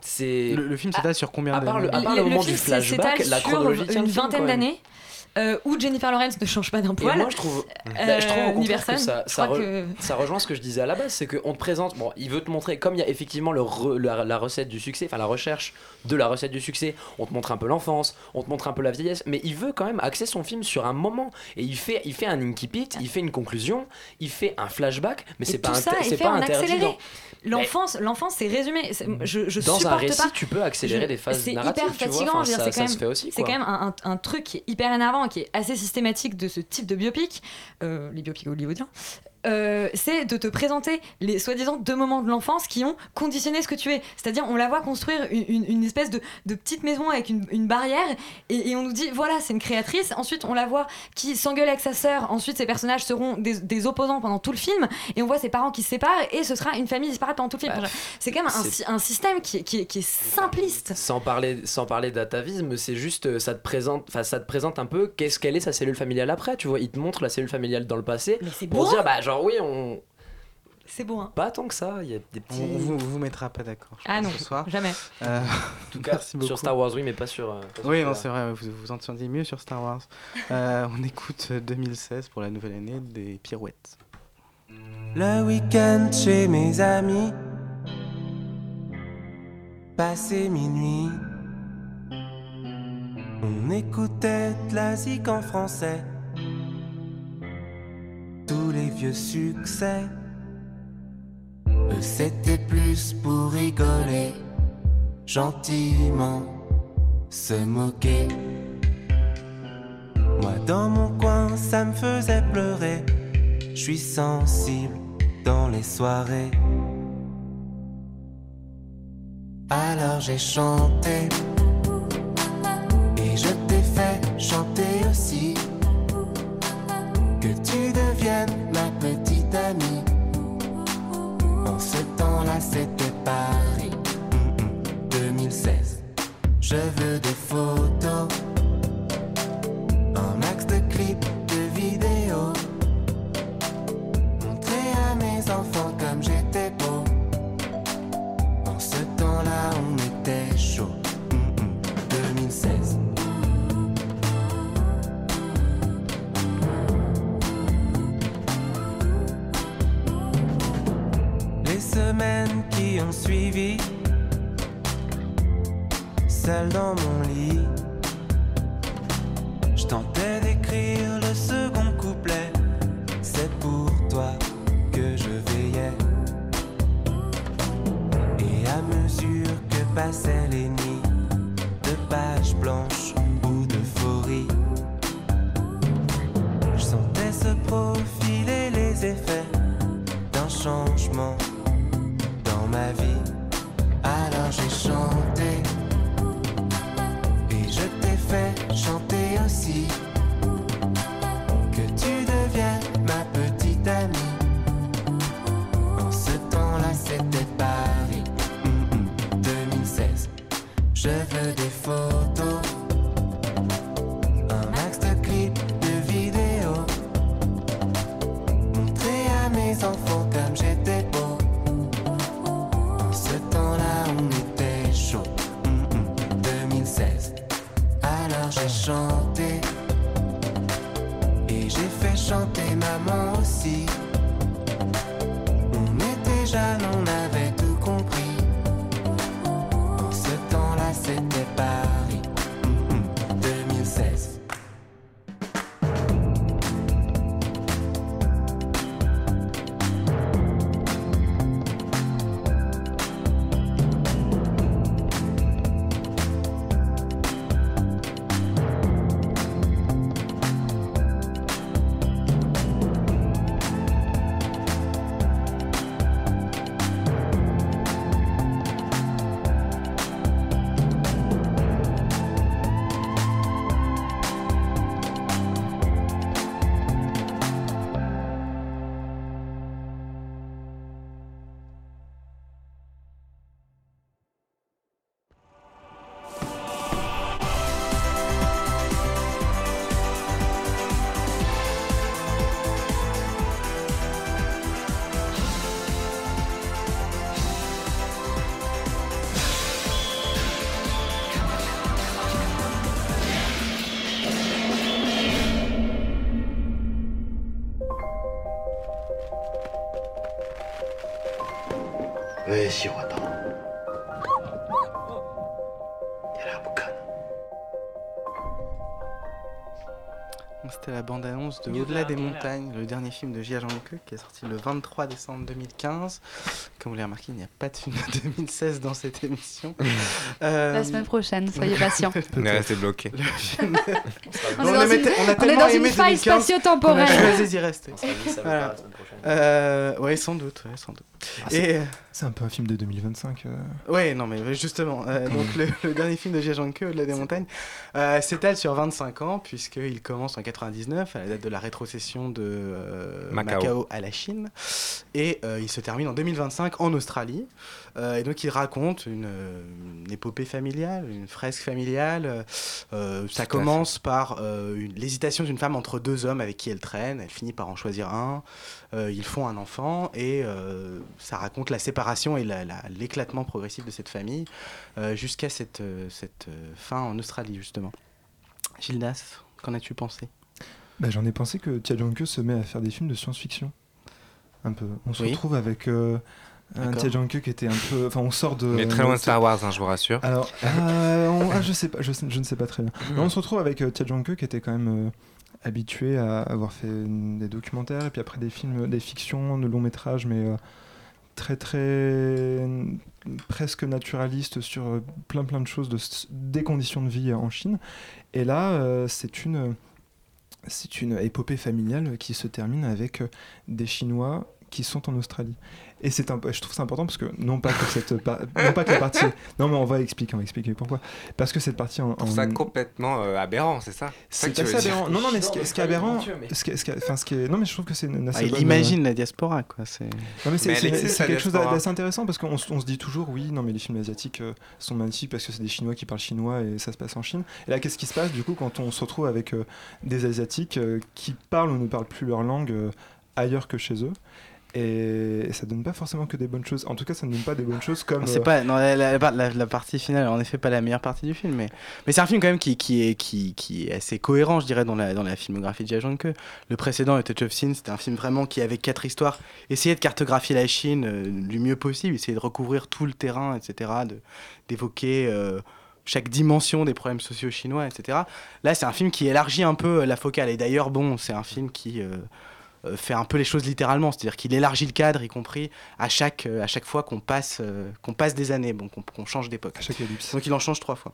Speaker 10: c'est
Speaker 1: Le, le film s'étale sur combien
Speaker 10: à part
Speaker 1: d'années
Speaker 10: le, à part le moment
Speaker 11: film
Speaker 10: du flashback, la chronologie tient
Speaker 11: une
Speaker 10: le film,
Speaker 11: vingtaine
Speaker 10: quand même.
Speaker 11: d'années euh, où Jennifer Lawrence ne change pas d'un
Speaker 10: Et
Speaker 11: poil.
Speaker 10: moi, je trouve,
Speaker 11: Euh,
Speaker 10: bah, je trouve au contraire que ça, ça,
Speaker 11: crois
Speaker 10: re-
Speaker 11: que-
Speaker 10: ça rejoint ce que je disais à la base, c'est qu'on te présente, bon, il veut te montrer, comme il y a effectivement le re- la, la recette du succès, enfin la recherche de la recette du succès, on te montre un peu l'enfance, on te montre un peu la vieillesse, mais il veut quand même axer son film sur un moment, et il fait, il fait un incipit, il fait une conclusion, il fait un flashback, mais
Speaker 11: Et
Speaker 10: c'est pas, inter- pas interdit dans-
Speaker 11: L'enfance, l'enfance, c'est résumé. C'est- Je, je
Speaker 10: Dans un récit,
Speaker 11: pas.
Speaker 10: tu peux accélérer
Speaker 11: Je-
Speaker 10: des phases
Speaker 11: C'est
Speaker 10: narratives,
Speaker 11: hyper
Speaker 10: tu vois,
Speaker 11: fatigant.
Speaker 10: enfin, ça-
Speaker 11: c'est quand même, c'est quand un, un- truc qui est hyper énervant qui est assez systématique de ce type de biopic, euh, les biopics hollywoodiens, euh, c'est de te présenter les soi-disant deux moments de l'enfance qui ont conditionné ce que tu es. C'est-à-dire, on la voit construire une, une- une espèce de, de petite maison avec une, une barrière et, et on nous dit voilà, c'est une créatrice. Ensuite, on la voit qui s'engueule avec sa sœur. Ensuite, ces personnages seront des, des opposants pendant tout le film et on voit ses parents qui se séparent et ce sera une famille disparate pendant tout le film. Enfin, c'est quand même un, système qui est, qui est- qui est simpliste.
Speaker 10: Sans parler, sans parler d'atavisme, c'est juste euh, ça te présente, enfin ça te présente un peu qu'est-ce qu'elle est sa cellule familiale après. Tu vois, il te montre la cellule familiale dans le passé
Speaker 11: c'est
Speaker 10: pour
Speaker 11: beau,
Speaker 10: dire bah genre oui on.
Speaker 11: C'est beau hein.
Speaker 10: Pas tant que ça, il y a des petits.
Speaker 1: On vous, vous mettra pas d'accord.
Speaker 11: Ah
Speaker 1: pense,
Speaker 11: non,
Speaker 1: ce soir.
Speaker 11: jamais.
Speaker 1: Euh,
Speaker 10: En tout cas,
Speaker 1: merci beaucoup.
Speaker 10: sur Star Wars oui, mais pas sur. euh, pas sur
Speaker 1: Oui, non, c'est vrai, vous vous entendiez mieux sur Star Wars. Euh, on écoute euh, 2016 pour la nouvelle année des Pirouettes.
Speaker 12: Le week-end chez mes amis, passé minuit, on écoutait de la zik en français, tous les vieux succès. Eux, c'était plus pour rigoler, gentiment se moquer. Moi, dans mon coin, ça me faisait pleurer. Je suis sensible dans les soirées. Alors j'ai chanté Je veux des Je veux C'était
Speaker 1: la bande-annonce de
Speaker 10: Au-delà
Speaker 1: des montagnes, le dernier film de J.A. Jean qui est sorti le 23 décembre 2015. Comme vous l'avez remarqué, il n'y a pas de film de 2016 dans cette émission. Euh,
Speaker 7: la semaine prochaine, soyez patients.
Speaker 13: on est resté bloqué.
Speaker 7: On, est dans une faille spatio-temporelle.
Speaker 1: On a choisi oui, sans doute, ouais, sans doute.
Speaker 6: Ah, c'est-
Speaker 1: Et
Speaker 6: C'est un peu un film de 2025. euh.
Speaker 1: Ouais, non, mais justement, euh, donc le, le dernier film de Jia Zhangke, Au-delà des montagnes, euh, s'étale sur 25 ans, puisqu'il commence en 99, à la date de la rétrocession de euh,
Speaker 13: Macao.
Speaker 1: Macao. à la Chine, et euh, il se termine en 2025 en Australie. Euh, et donc il raconte une, une épopée familiale, une fresque familiale. Euh, ça commence par euh, une- l'hésitation d'une femme entre deux hommes avec qui elle traîne, elle finit par en choisir un, Euh, ils font un enfant, et euh, ça raconte la séparation et la- la- l'éclatement progressif de cette famille euh, jusqu'à cette, euh, cette euh, fin en Australie, justement. Gildas, qu'en as-tu pensé?
Speaker 6: Bah, J'en ai pensé que Tia se met à faire des films de science-fiction. Un peu. On se
Speaker 1: Oui.
Speaker 6: retrouve avec euh, un. Tia qui était un peu. Enfin, on sort de.
Speaker 13: Mais très loin de Star Wars, hein, je vous rassure.
Speaker 6: Alors, euh, on- ah, je sais pas, je, sais- je ne sais pas très bien. Mais on se retrouve avec euh, Tia qui était quand même euh, habitué à avoir fait des documentaires et puis après des films, des fictions, de longs métrages, mais euh, très très presque naturalistes sur euh, plein plein de choses, des conditions de vie euh, en Chine. Et là, euh, c'est une c'est une épopée familiale qui se termine avec des Chinois qui sont en Australie. Et c'est un, je trouve ça important parce que non pas que cette par- non pas que la partie non mais on va expliquer on va expliquer pourquoi parce que cette partie en, en-
Speaker 13: ça complètement euh, aberrant, c'est ça?
Speaker 6: C'est assez aberrant. Non, non, mais ce qui, est aberrant, ce qui, est- ce qui est- enfin, ce qui est, non, mais je trouve que c'est une assez
Speaker 1: Ah, Il
Speaker 6: bonne-
Speaker 1: imagine la diaspora, quoi. C'est...
Speaker 6: Non, mais c'est quelque chose d'assez intéressant parce qu'on se- on se dit toujours, oui, non, mais les films asiatiques euh, sont magnifiques parce que c'est des Chinois qui parlent chinois et ça se passe en Chine. Et là, qu'est-ce qui se passe du coup quand on se retrouve avec euh, des Asiatiques euh, qui parlent ou ne parlent plus leur langue euh, ailleurs que chez eux? Et, ça donne pas forcément que des bonnes choses. En tout cas, ça ne donne pas des bonnes choses comme.
Speaker 1: C'est pas non, la, partie finale, en effet, pas la meilleure partie du film, mais, mais c'est un film quand même qui, qui, est, qui, qui est assez cohérent, je dirais, dans la, dans la filmographie de Jia Zhangke. Le précédent, A Touch of Sin, c'était un film vraiment qui avait quatre histoires, essayait de cartographier la Chine euh, du mieux possible, essayait de recouvrir tout le terrain, etc., d'évoquer euh, chaque dimension des problèmes sociaux chinois, etc. Là, c'est un film qui élargit un peu euh, la focale, et d'ailleurs, bon, c'est un film qui... euh, fait un peu les choses littéralement, c'est-à-dire qu'il élargit le cadre, y compris à chaque, euh, à chaque fois qu'on passe, euh, qu'on passe des années, bon, qu'on change d'époque. Donc il en change trois fois.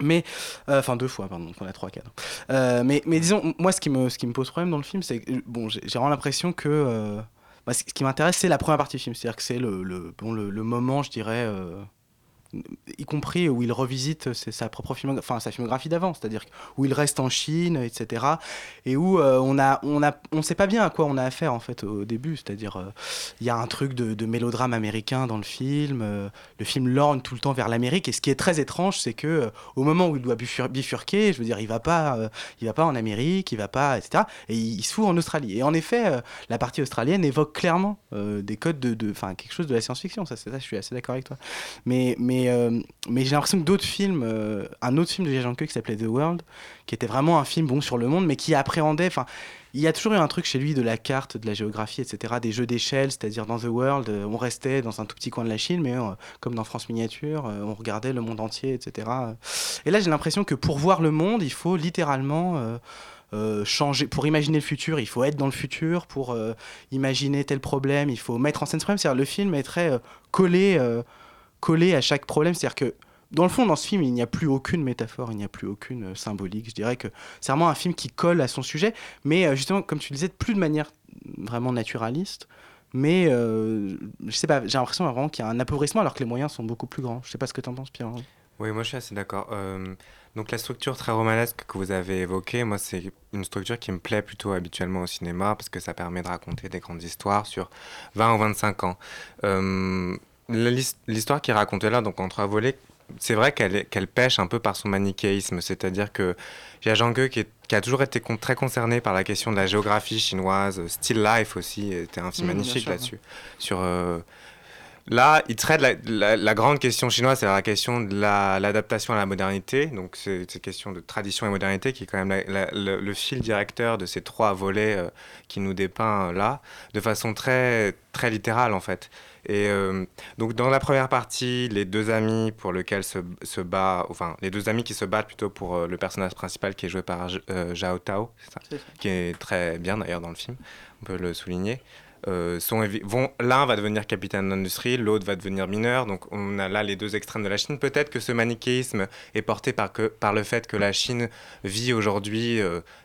Speaker 1: Mais, euh, enfin deux fois, pardon, donc on a trois cadres. Euh, mais, mais disons, moi ce qui, me, ce qui me pose problème dans le film, c'est que bon, j'ai vraiment l'impression que euh, bah, ce qui m'intéresse, c'est la première partie du film, c'est-à-dire que c'est le, le, bon, le, le moment, je dirais, y compris où il revisite sa propre filmographie, enfin d'avant, c'est-à-dire où il reste en Chine, etc. Et où euh, on a, sait pas bien à quoi on a affaire en fait au début, c'est-à-dire euh, il y a un truc de, mélodrame américain dans le film, euh, le film lorgne tout le temps vers l'Amérique, et ce qui est très étrange, c'est que euh, au moment où il doit bifur- bifurquer, je veux dire, il va pas, euh, il va pas en Amérique, il va pas, etc. Et il, se fout en Australie. Et en effet, euh, la partie australienne évoque clairement euh, des codes de, enfin quelque chose de la science-fiction. Ça, ça, je suis assez d'accord avec toi. Mais, mais, euh, mais j'ai l'impression que d'autres films, euh, un autre film de Jia Zhangke qui s'appelait The World, qui était vraiment un film bon sur le monde, mais qui appréhendait, enfin, il y a toujours eu un truc chez lui de la carte, de la géographie, etc., des jeux d'échelle, c'est-à-dire dans The World, euh, on restait dans un tout petit coin de la Chine, mais comme dans France Miniature, on regardait le monde entier, etc. Et là, j'ai l'impression que pour voir le monde, il faut littéralement changer. Pour imaginer le futur, il faut être dans le futur. Pour imaginer tel problème, il faut mettre en scène ce problème. C'est-à-dire le film est très collé, collé à chaque problème. C'est-à-dire que dans le fond, dans ce film, il n'y a plus aucune métaphore, il n'y a plus aucune euh, symbolique. Je dirais que c'est vraiment un film qui colle à son sujet, mais euh, justement, comme tu le disais, plus de manière vraiment naturaliste. Mais euh, je sais pas, j'ai l'impression vraiment qu'il y a un appauvrissement alors que les moyens sont beaucoup plus grands. Je sais pas ce que tu en penses, Pierre.
Speaker 13: Oui, moi je suis assez d'accord. Donc la structure très romanesque que vous avez évoquée, moi c'est une structure qui me plaît plutôt habituellement au cinéma parce que ça permet de raconter des grandes histoires sur 20 ou 25 ans. L'histoire qui est racontée là, donc en trois volets, c'est vrai qu'elle pêche un peu par son manichéisme, c'est-à-dire que Jia Zhangke, qui, est- qui a toujours été con- très concerné par la question de la géographie chinoise, Still Life aussi, était un film
Speaker 1: bien
Speaker 13: magnifique là-dessus, sur... euh, là, il traite la, la- la grande question chinoise, c'est la question de la- l'adaptation à la modernité. Donc, c'est cette question de tradition et modernité qui est quand même le fil directeur de ces trois volets euh, qui nous dépeint euh, là, de façon très, très littérale en fait. Et euh, donc, dans la première partie, les deux amis pour lesquels se, se bat, enfin, les deux amis qui se battent plutôt pour euh, le personnage principal qui est joué par euh, Zhao Tao, ça
Speaker 1: ça.
Speaker 13: qui est très bien d'ailleurs dans le film, on peut le souligner. Sont vont l'un va devenir capitaine d'industrie, l'autre va devenir mineur. Donc on a là les deux extrêmes de la Chine. Peut-être que ce manichéisme est porté par, que, par le fait que la Chine vit aujourd'hui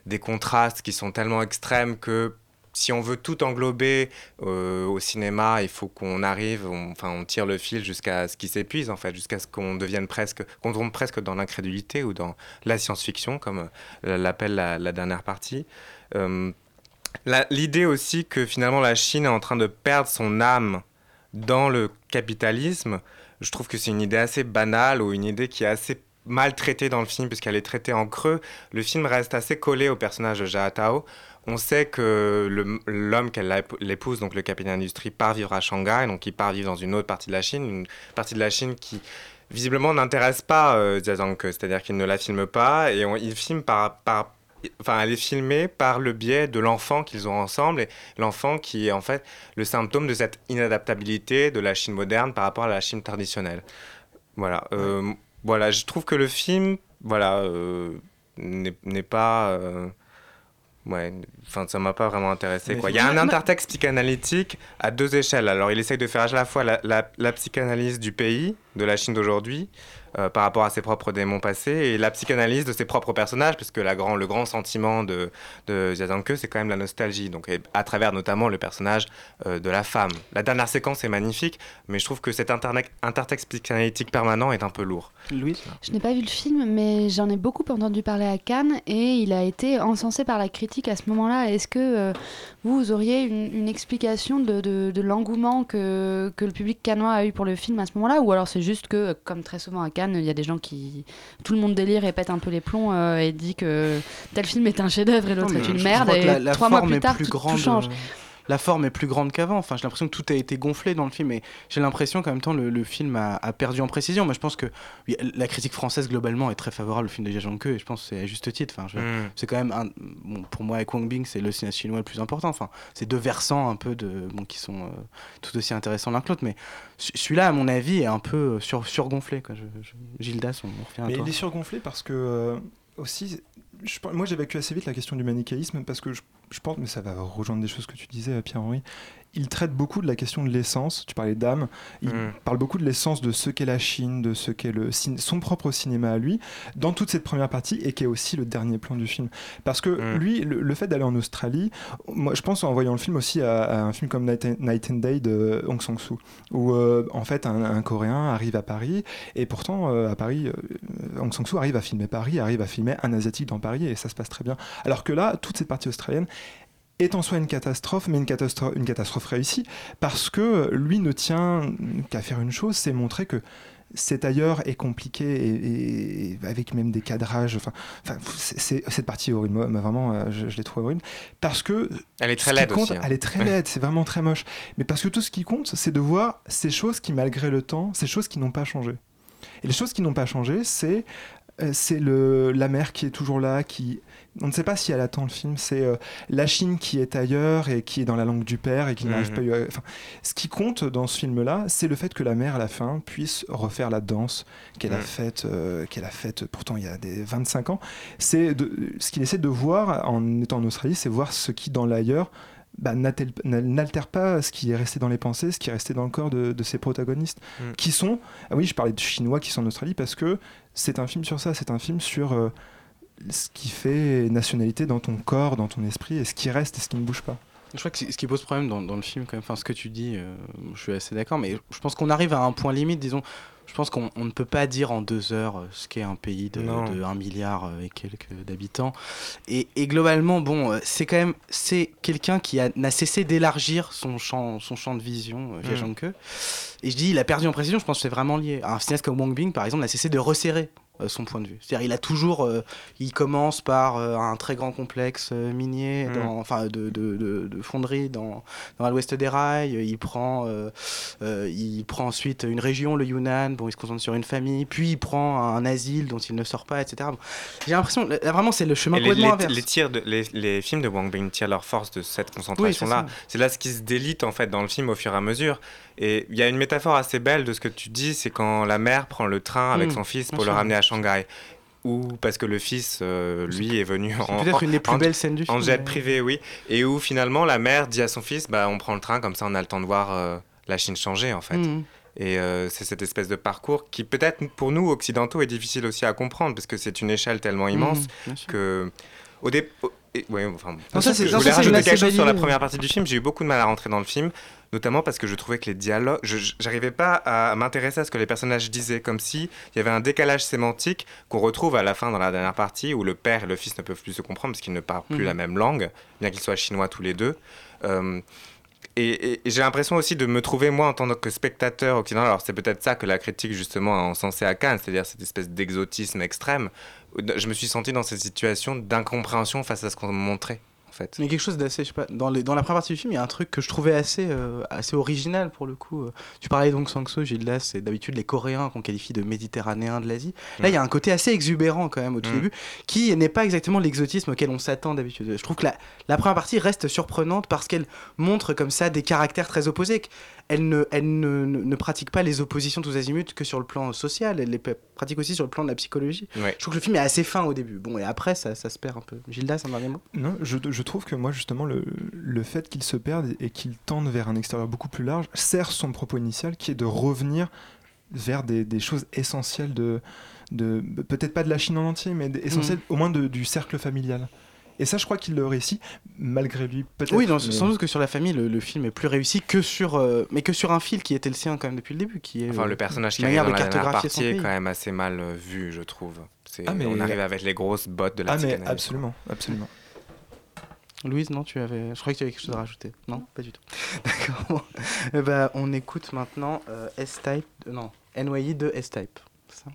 Speaker 13: des contrastes qui sont tellement extrêmes que si on veut tout englober euh, au cinéma, il faut qu'on arrive, on, enfin on tire le fil jusqu'à ce qu'il s'épuise en fait, jusqu'à ce qu'on devienne presque, qu'on tombe presque dans l'incrédulité ou dans la science-fiction comme euh, l'appelle la, dernière partie. Euh, L'idée aussi que finalement la Chine est en train de perdre son âme dans le capitalisme, je trouve que c'est une idée assez banale ou une idée qui est assez mal traitée dans le film puisqu'elle est traitée en creux. Le film reste assez collé au personnage de Jia Tao. On sait que l'homme qu'elle l'ép- l'épouse, donc le capitaine d'industrie, part vivre à Shanghai, donc il part vivre dans une autre partie de la Chine, une partie de la Chine qui visiblement n'intéresse pas euh, c'est-à-dire qu'il ne la filme pas et on- il filme par, par enfin, elle est filmée par le biais de l'enfant qu'ils ont ensemble et l'enfant qui est en fait le symptôme de cette inadaptabilité de la Chine moderne par rapport à la Chine traditionnelle. Voilà, euh, voilà, je trouve que le film, voilà, euh, n'est n'est pas, euh, ouais, enfin, ça m'a pas vraiment intéressé. Quoi. Il y a un intertexte psychanalytique à deux échelles. Alors, il essaye de faire à la fois la, la- la psychanalyse du pays, de la Chine d'aujourd'hui, euh, par rapport à ses propres démons passés, et la psychanalyse de ses propres personnages, parce que la grand, le grand sentiment de, de c'est quand même la nostalgie, donc et à travers notamment le personnage euh, de la femme. La dernière séquence est magnifique, mais je trouve que cet interne- intertexte psychanalytique permanent est un peu lourd.
Speaker 1: Louise
Speaker 7: Je n'ai pas vu le film, mais j'en ai beaucoup entendu parler à Cannes et il a été encensé par la critique à ce moment-là. Est-ce que euh, vous, vous auriez une, une explication de, de- de l'engouement que, que le public cannois a eu pour le film à ce moment-là Ou alors c'est juste que, comme très souvent à Cannes, il y a des gens qui. Tout le monde délire et pète un peu les plombs euh, et dit que tel film est un chef-d'œuvre et l'autre est une merde. Et
Speaker 1: la- la
Speaker 7: trois mois plus tard,
Speaker 1: plus
Speaker 7: tout, change.
Speaker 1: La forme est plus grande qu'avant. Enfin, j'ai l'impression que tout a été gonflé dans le film, et j'ai l'impression qu'en même temps le, le film a, a perdu en précision. Mais je pense que oui, la critique française globalement est très favorable au film de Jia et je pense que c'est à juste titre. Enfin,
Speaker 13: Mm.
Speaker 1: c'est quand même un, bon, pour moi, avec Wang Bing, c'est le cinéaste chinois le plus important. Enfin, c'est deux versants un peu de bon qui sont euh, tout aussi intéressants l'un que l'autre. Mais ce- celui-là, à mon avis, est un peu euh, sur, surgonflé. Quoi. Je, je- Gildas, on, on revient à
Speaker 6: Mais
Speaker 1: toi.
Speaker 6: il est surgonflé parce que euh, aussi, je, moi j'évacue assez vite la question du manichéisme parce que je, je pense, mais ça va rejoindre des choses que tu disais, Pierre-Henri. Il traite beaucoup de la question de l'essence. Tu parlais d'âme. Il
Speaker 13: Mm.
Speaker 6: parle beaucoup de l'essence de ce qu'est la Chine, de ce qu'est le son propre cinéma à lui, dans toute cette première partie et qui est aussi le dernier plan du film. Parce que
Speaker 13: Mm.
Speaker 6: lui, le, le fait d'aller en Australie, moi je pense en voyant le film aussi à, à un film comme Night and, Night and Day de Hong Sang-soo, où euh, en fait un, un Coréen arrive à Paris et pourtant euh, à Paris, euh, Hong Sang-soo arrive à filmer Paris, arrive à filmer un Asiatique dans Paris et ça se passe très bien. Alors que là, toute cette partie australienne est en soi une catastrophe, mais une catastrophe, une catastrophe réussie, parce que lui ne tient qu'à faire une chose, c'est montrer que cet ailleurs est compliqué et, et avec même des cadrages. Enfin, enfin, c'est- c'est- cette partie est horrible. Moi, vraiment, euh, je, je l'ai trouvé horrible parce que
Speaker 13: Elle est très laide
Speaker 6: compte-
Speaker 13: aussi, hein.
Speaker 6: Elle est très laide. C'est vraiment très moche. Mais parce que tout ce qui compte, c'est de voir ces choses qui, malgré le temps, ces choses qui n'ont pas changé. Et les choses qui n'ont pas changé, c'est euh, c'est le la mer qui est toujours là, qui on ne sait pas si elle attend le film. C'est euh, la Chine qui est ailleurs et qui est dans la langue du père et qui n'arrive
Speaker 13: Mhm.
Speaker 6: pas. à- Enfin, ce qui compte dans ce film-là, c'est le fait que la mère à la fin puisse refaire la danse qu'elle a
Speaker 13: Mhm.
Speaker 6: faite, euh, qu'elle a faite pourtant il y a des 25 ans. C'est de- ce qu'il essaie de voir en étant en Australie, c'est voir ce qui dans l'ailleurs bah, n'altère pas ce qui est resté dans les pensées, ce qui est resté dans le corps de, de ses protagonistes,
Speaker 13: Mm.
Speaker 6: qui sont, ah oui, je parlais de Chinois qui sont en Australie parce que c'est un film sur ça, c'est un film sur euh, ce qui fait nationalité dans ton corps, dans ton esprit, et ce qui reste et ce qui ne bouge pas.
Speaker 1: Je crois que c'est- ce qui pose problème dans, dans le film, quand même, enfin, ce que tu dis, euh, je suis assez d'accord, mais je pense qu'on arrive à un point limite, disons. Je pense qu'on on ne peut pas dire en deux heures euh, ce qu'est un pays de, de 1 milliard euh, et quelques d'habitants. Et, et globalement, bon, c'est quand même c'est quelqu'un qui n'a cessé d'élargir son champ, son champ de vision, Jia
Speaker 13: Mm.
Speaker 1: Et je dis, il a perdu en précision, je pense que c'est vraiment lié. Un cinéaste comme Wang Bing, par exemple, n'a cessé de resserrer son point de vue. C'est-à-dire, il a toujours, euh, il commence par euh, un très grand complexe euh, minier,
Speaker 13: Mm.
Speaker 1: dans, enfin de, de, de- de fonderie dans, dans l'ouest des rails. Il prend, euh, euh, il prend ensuite une région, le Yunnan. Bon, il se concentre sur une famille. Puis il prend un asile dont il ne sort pas, etc. Bon, J'ai l'impression, là, vraiment, c'est le chemin complètement
Speaker 13: les-
Speaker 1: inverse.
Speaker 13: les tirs de, les, les films de Wang Bing tirent leur force de cette concentration-là. c'est là ce qui se délite en fait dans le film au fur et à mesure. Et il y a une métaphore assez belle de ce que tu dis, c'est quand la mère prend le train avec
Speaker 1: Mm,
Speaker 13: son fils pour le ramener à Shanghai. Ou parce que le fils, euh, lui, est venu en,
Speaker 1: peut-être une des plus
Speaker 13: en-
Speaker 1: belles scènes du
Speaker 13: en
Speaker 1: film,
Speaker 13: jet
Speaker 1: mais-
Speaker 13: privé, oui. Et où finalement la mère dit à son fils, bah, on prend le train, comme ça on a le temps de voir euh, la Chine changer en fait.
Speaker 1: Mhm.
Speaker 13: Et euh, c'est cette espèce de parcours qui peut-être pour nous occidentaux est difficile aussi à comprendre parce que c'est une échelle tellement immense
Speaker 1: bien sûr.
Speaker 13: que au dé... au- et- ouais, enfin,
Speaker 1: Non, ça,
Speaker 13: je voulais rajouter quelque chose sur la première partie du film. J'ai eu beaucoup de mal à rentrer dans le film, notamment parce que je trouvais que les dialogues, j'arrivais pas à m'intéresser à ce que les personnages disaient, comme si il y avait un décalage sémantique qu'on retrouve à la fin dans la dernière partie où le père et le fils ne peuvent plus se comprendre parce qu'ils ne parlent plus
Speaker 1: Mhm.
Speaker 13: la même langue, bien qu'ils soient chinois tous les deux. Euh, et, et- et j'ai l'impression aussi de me trouver, moi, en tant que spectateur occidental, alors c'est peut-être ça que la critique, justement, a encensé à Cannes, c'est-à-dire cette espèce d'exotisme extrême. Je me suis senti dans cette situation d'incompréhension face à ce qu'on me montrait, fait.
Speaker 1: A quelque chose d'assez, je sais pas, dans, les, dans la première partie du film, il y a un truc que je trouvais assez, euh, assez original pour le coup. Tu parlais donc Sangso, Gildas, c'est d'habitude les Coréens qu'on qualifie de méditerranéens de l'Asie. Là, il y a un côté assez exubérant quand même au tout
Speaker 13: Mm.
Speaker 1: début, qui n'est pas exactement l'exotisme auquel on s'attend d'habitude. Je trouve que la, la première partie reste surprenante parce qu'elle montre comme ça des caractères très opposés. Elle ne, elle ne, ne, ne pratique pas les oppositions tous azimuts que sur le plan social, elle les pratique aussi sur le plan de la psychologie.
Speaker 13: Ouais.
Speaker 1: Je trouve que le film est assez fin au début. Bon, et après, ça, ça se perd un peu. Gildas, un dernier mot?
Speaker 6: Non, je, je trouve que moi, justement, le, le fait qu'il se perde et qu'il tende vers un extérieur beaucoup plus large sert son propos initial qui est de revenir vers des, des choses essentielles de, de peut-être pas de la Chine en entier, mais essentielles
Speaker 1: Mm.
Speaker 6: au moins de- du cercle familial. Et ça, je crois qu'il le réussit, malgré lui, peut-être.
Speaker 1: Oui, non,
Speaker 6: mais-
Speaker 1: sans doute que sur la famille, le, le film est plus réussi que sur, euh, mais que sur un fil qui était le sien quand même depuis le début, qui est
Speaker 13: Enfin,
Speaker 1: euh,
Speaker 13: le personnage qui arrive
Speaker 1: manière
Speaker 13: dans
Speaker 1: de
Speaker 13: la dernière
Speaker 1: cartographier son
Speaker 13: partie est quand même assez mal euh, vu, je trouve. C'est-
Speaker 6: Ah, mais-
Speaker 13: On arrive avec les grosses bottes de la
Speaker 6: Ah, mais absolument, absolument.
Speaker 1: Louise, non, tu avais, je croyais que tu avais quelque chose à rajouter. Non, pas du tout. D'accord. Bon. Eh ben, on écoute maintenant euh, S-Type, euh, non, NYI de S-Type. C'est ça?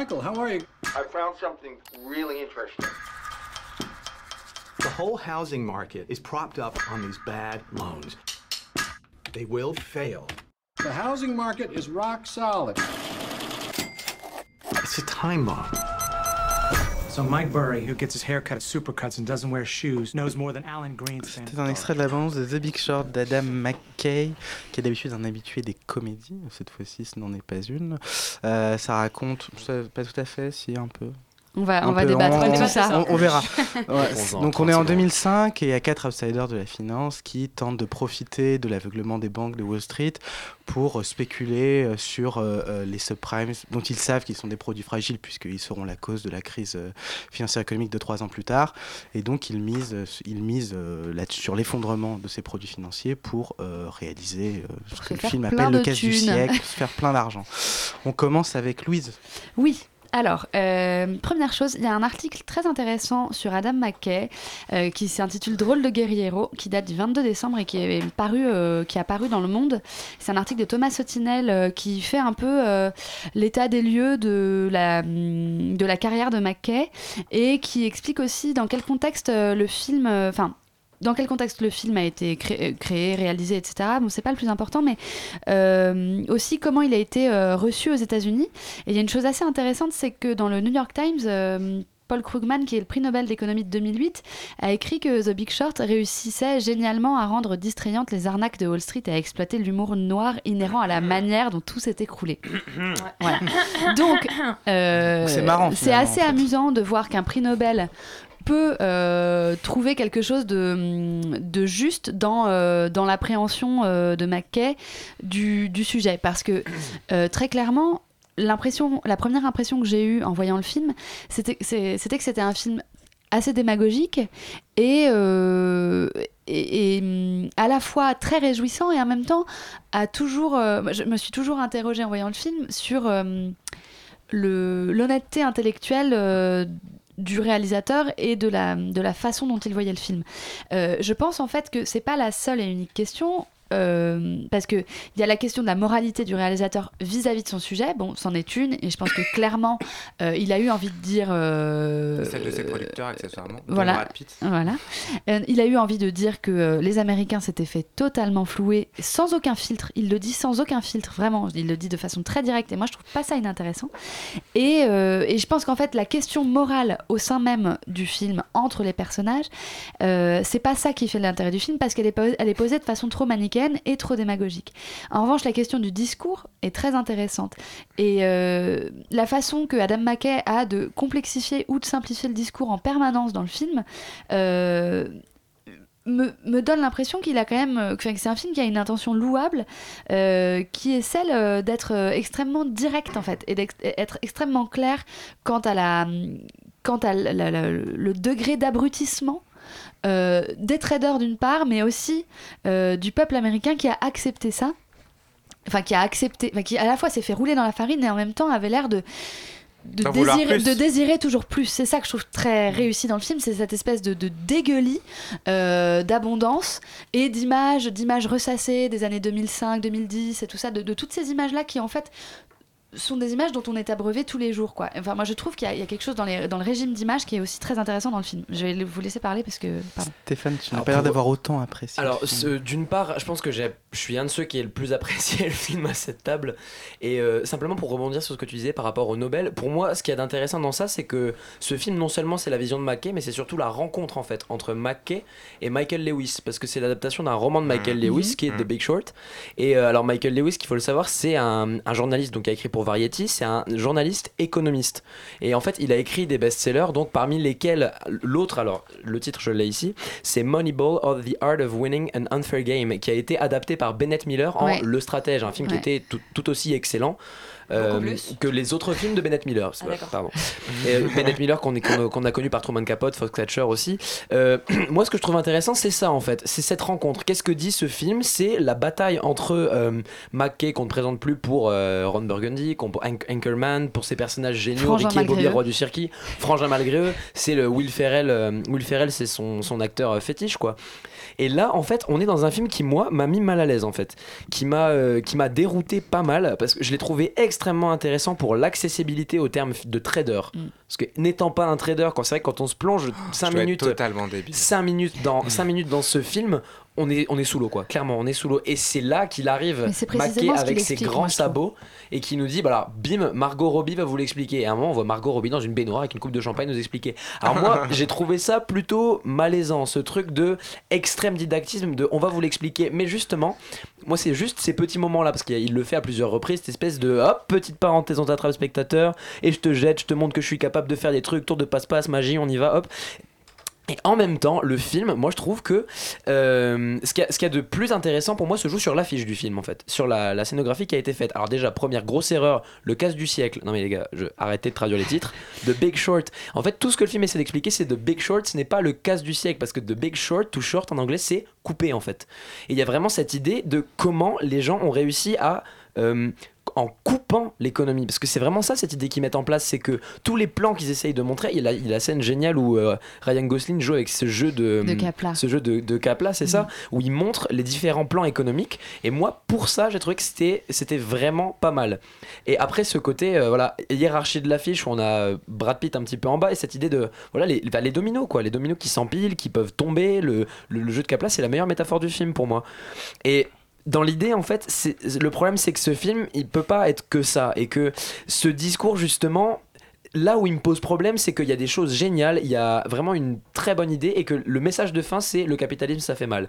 Speaker 14: Michael, how are you?
Speaker 15: I found something really interesting.
Speaker 14: The
Speaker 9: whole housing market is propped up on these bad loans. They will fail.
Speaker 14: The housing market is rock solid.
Speaker 9: It's a time bomb.
Speaker 16: So Mike Burry, who gets his hair cut at Supercuts and doesn't wear shoes, knows more than Alan Greenspan.
Speaker 1: C'est un extrait de la bande de The Big Short d'Adam McKay, qui est d'habitude un habitué des comédies. Cette fois-ci, ce n'en est pas une. Euh, ça raconte, ça- pas tout à fait, si un peu.
Speaker 7: On va, on va débattre
Speaker 1: on-
Speaker 7: de tout ça.
Speaker 1: On, on verra. Ouais, Donc on est en
Speaker 10: tranquillement.
Speaker 1: 2005 et il y a quatre outsiders de la finance qui tentent de profiter de l'aveuglement des banques de Wall Street pour spéculer euh, sur euh, euh, les subprimes dont ils savent qu'ils sont des produits fragiles puisqu'ils seront la cause de la crise euh, financière économique de trois ans plus tard. Et donc ils misent, euh, ils misent euh, là sur l'effondrement de ces produits financiers pour euh, réaliser euh, ce que le film appelle le casse du siècle, se faire plein d'argent. On commence avec Louise.
Speaker 7: Oui. Alors, euh, première chose, il y a un article très intéressant sur Adam McKay euh, qui s'intitule Drôle de guerriero, qui date du 22 décembre et qui est paru, euh, a paru dans Le Monde. C'est un article de Thomas Sotinel qui fait un peu l'état des lieux de la, de la carrière de McKay et qui explique aussi dans quel contexte le film, enfin. Dans quel contexte le film a été cré- créé, réalisé, etc. Bon, c'est pas le plus important, mais euh, aussi comment il a été euh, reçu aux États-Unis. Et il y a une chose assez intéressante, c'est que dans le New York Times, euh, Paul Krugman, qui est le prix Nobel d'économie de 2008, a écrit que The Big Short réussissait génialement à rendre distrayantes les arnaques de Wall Street et à exploiter l'humour noir inhérent à la manière dont tout s'est écroulé. Voilà. Donc, euh,
Speaker 1: C'est marrant,
Speaker 7: C'est
Speaker 1: finalement,
Speaker 7: assez
Speaker 1: en fait.
Speaker 7: amusant de voir qu'un prix Nobel peut euh, trouver quelque chose de, de juste dans, euh, dans l'appréhension euh, de McKay du, du sujet. Parce que très clairement, l'impression, la première impression que j'ai eue en voyant le film, c'était que c'était un film assez démagogique et, et, à la fois très réjouissant et en même temps a toujours je me suis toujours interrogée en voyant le film sur le- l'honnêteté intellectuelle du réalisateur et de la, de la façon dont il voyait le film. Euh, je pense en fait que c'est pas la seule et unique question. Euh, parce que il y a la question de la moralité du réalisateur vis-à-vis de son sujet. Bon, c'en est une, et je pense que clairement, euh, il a eu envie de dire. euh,
Speaker 13: Celle de ses producteurs, accessoirement. dont
Speaker 7: Voilà. Euh, il a eu envie de dire que euh, les Américains s'étaient fait totalement flouer, sans aucun filtre. Il le dit sans aucun filtre, vraiment. Il le dit de façon très directe. Et moi, je trouve pas ça inintéressant. Et, euh, et je pense qu'en fait, la question morale au sein même du film, entre les personnages, euh, c'est pas ça qui fait l'intérêt du film, parce qu'elle est, elle est posée de façon trop manichéenne et trop démagogique. En revanche, la question du discours est très intéressante. Et euh, la façon que Adam McKay a de complexifier ou de simplifier le discours en permanence dans le film, euh, me, donne l'impression qu'il a quand même euh, que c'est un film qui a une intention louable qui est celle d'être extrêmement direct en fait et d'être extrêmement clair quant à la quant à le degré d'abrutissement euh, des traders d'une part mais aussi euh, du peuple américain qui a accepté ça enfin qui a accepté enfin, qui à la fois s'est fait rouler dans la farine et en même temps avait l'air de désirer,
Speaker 13: plus.
Speaker 7: de désirer toujours plus. C'est ça que je trouve très réussi dans le film, c'est cette espèce de, de dégueulis euh, d'abondance et d'images, d'images ressassées des années 2005, 2010 et tout ça, de, de toutes ces images-là qui en fait sont des images dont on est abreuvé tous les jours. Quoi. Enfin, moi je trouve qu'il y, a- il y a quelque chose dans, les- dans le régime d'images qui est aussi très intéressant dans le film. Je vais vous laisser parler parce que... Pardon.
Speaker 1: Stéphane, tu n'as pas l'air d'avoir autant apprécié.
Speaker 10: Alors, d'une part, je pense que j'ai- je suis un de ceux qui est le plus apprécié le film à cette table. Et euh, simplement pour rebondir sur ce que tu disais par rapport au Nobel, pour moi, ce qu'il y a d'intéressant dans ça, c'est que ce film, non seulement c'est la vision de McKay, mais c'est surtout la rencontre en fait entre McKay et Michael Lewis. Parce que c'est l'adaptation d'un roman de Michael
Speaker 13: Mhm.
Speaker 10: Lewis qui est The Big Short. Et euh, alors, Michael Lewis, qu'il faut le savoir, c'est un, un journaliste donc, qui a écrit pour Variety, c'est un journaliste économiste. Et en fait, il a écrit des best-sellers, donc parmi lesquels l'autre, alors le titre je l'ai ici, c'est Moneyball or the Art of Winning an Unfair Game, qui a été adapté par Bennett Miller en
Speaker 7: Ouais.
Speaker 10: Le Stratège, un film qui était tout, tout aussi excellent. Euh, que les autres films de Bennett Miller.
Speaker 11: Ah, d'accord.
Speaker 10: Pardon. Et, euh, Bennett Miller qu'on a, connu par Truman Capote, Foxcatcher aussi. Euh, moi, ce que je trouve intéressant, c'est ça en fait, c'est cette rencontre. Qu'est-ce que dit ce film? C'est la bataille entre McKay qu'on ne présente plus pour Ron Burgundy, pour Anch- Anchorman, pour ses personnages géniaux,
Speaker 7: Frangin
Speaker 10: Ricky et Bobby, roi du circuit, Frangin malgré eux. C'est le Will Ferrell. Will Ferrell, c'est son, son acteur fétiche quoi. Et là, en fait, on est dans un film qui, moi, m'a mis mal à l'aise, en fait. Qui m'a euh, qui m'a dérouté pas mal, parce que je l'ai trouvé extrêmement intéressant pour l'accessibilité au terme de trader. Parce que n'étant pas un trader, quand c'est vrai que quand on se plonge 5
Speaker 13: dois être
Speaker 10: minutes,
Speaker 13: totalement débile.
Speaker 10: 5 minutes dans 5 minutes dans ce film, on est, on est sous l'eau quoi. Clairement, on est sous l'eau et c'est là qu'il arrive maqué avec ses
Speaker 7: explique,
Speaker 10: grands
Speaker 7: moi,
Speaker 10: sabots et qui nous dit bah alors, bim, Margot Robbie va vous l'expliquer. Et à un moment, on voit Margot Robbie dans une baignoire avec une coupe de champagne nous expliquer. Alors moi, j'ai trouvé ça plutôt malaisant, ce truc de extrême didactisme de on va vous l'expliquer. Mais justement, moi c'est juste ces petits moments là parce qu'il le fait à plusieurs reprises, cette espèce de hop petite parenthèse on t'attrape spectateur et je te jette, je te montre que je suis capable de faire des trucs, tour de passe-passe, magie, on y va, hop. Et en même temps, le film, moi je trouve que euh, ce qu'il y, a- de plus intéressant pour moi se joue sur l'affiche du film en fait, sur la, la scénographie qui a été faite. Alors déjà, première grosse erreur, le casse du siècle. Non mais les gars, je, arrêtez de traduire les titres. The Big Short. En fait, tout ce que le film essaie d'expliquer, c'est The Big Short, ce n'est pas le casse du siècle parce que The Big Short, tout short en anglais, c'est coupé en fait. Et il y a vraiment cette idée de comment les gens ont réussi à euh, en coupant l'économie. Parce que c'est vraiment ça, cette idée qu'ils mettent en place, c'est que tous les plans qu'ils essayent de montrer, il y a la, il y a la scène géniale où euh, Ryan Gosling joue avec ce jeu de,
Speaker 7: De Capla.
Speaker 10: ce jeu de, de Capla, c'est ça, où il montre les différents plans économiques. Et moi, pour ça, j'ai trouvé que c'était, c'était vraiment pas mal. Et après, ce côté, euh, voilà, hiérarchie de l'affiche, où on a euh, Brad Pitt un petit peu en bas, et cette idée de, voilà, les, bah, les dominos, quoi, les dominos qui s'empilent, qui peuvent tomber. Le, le, le jeu de Capla, c'est la meilleure métaphore du film pour moi. Et dans l'idée, en fait, le problème, c'est que ce film, il peut pas être que ça. Et que ce discours, justement, là où il me pose problème, c'est qu'il y a des choses géniales, il y a vraiment une très bonne idée, et que le message de fin, c'est le capitalisme, ça fait mal.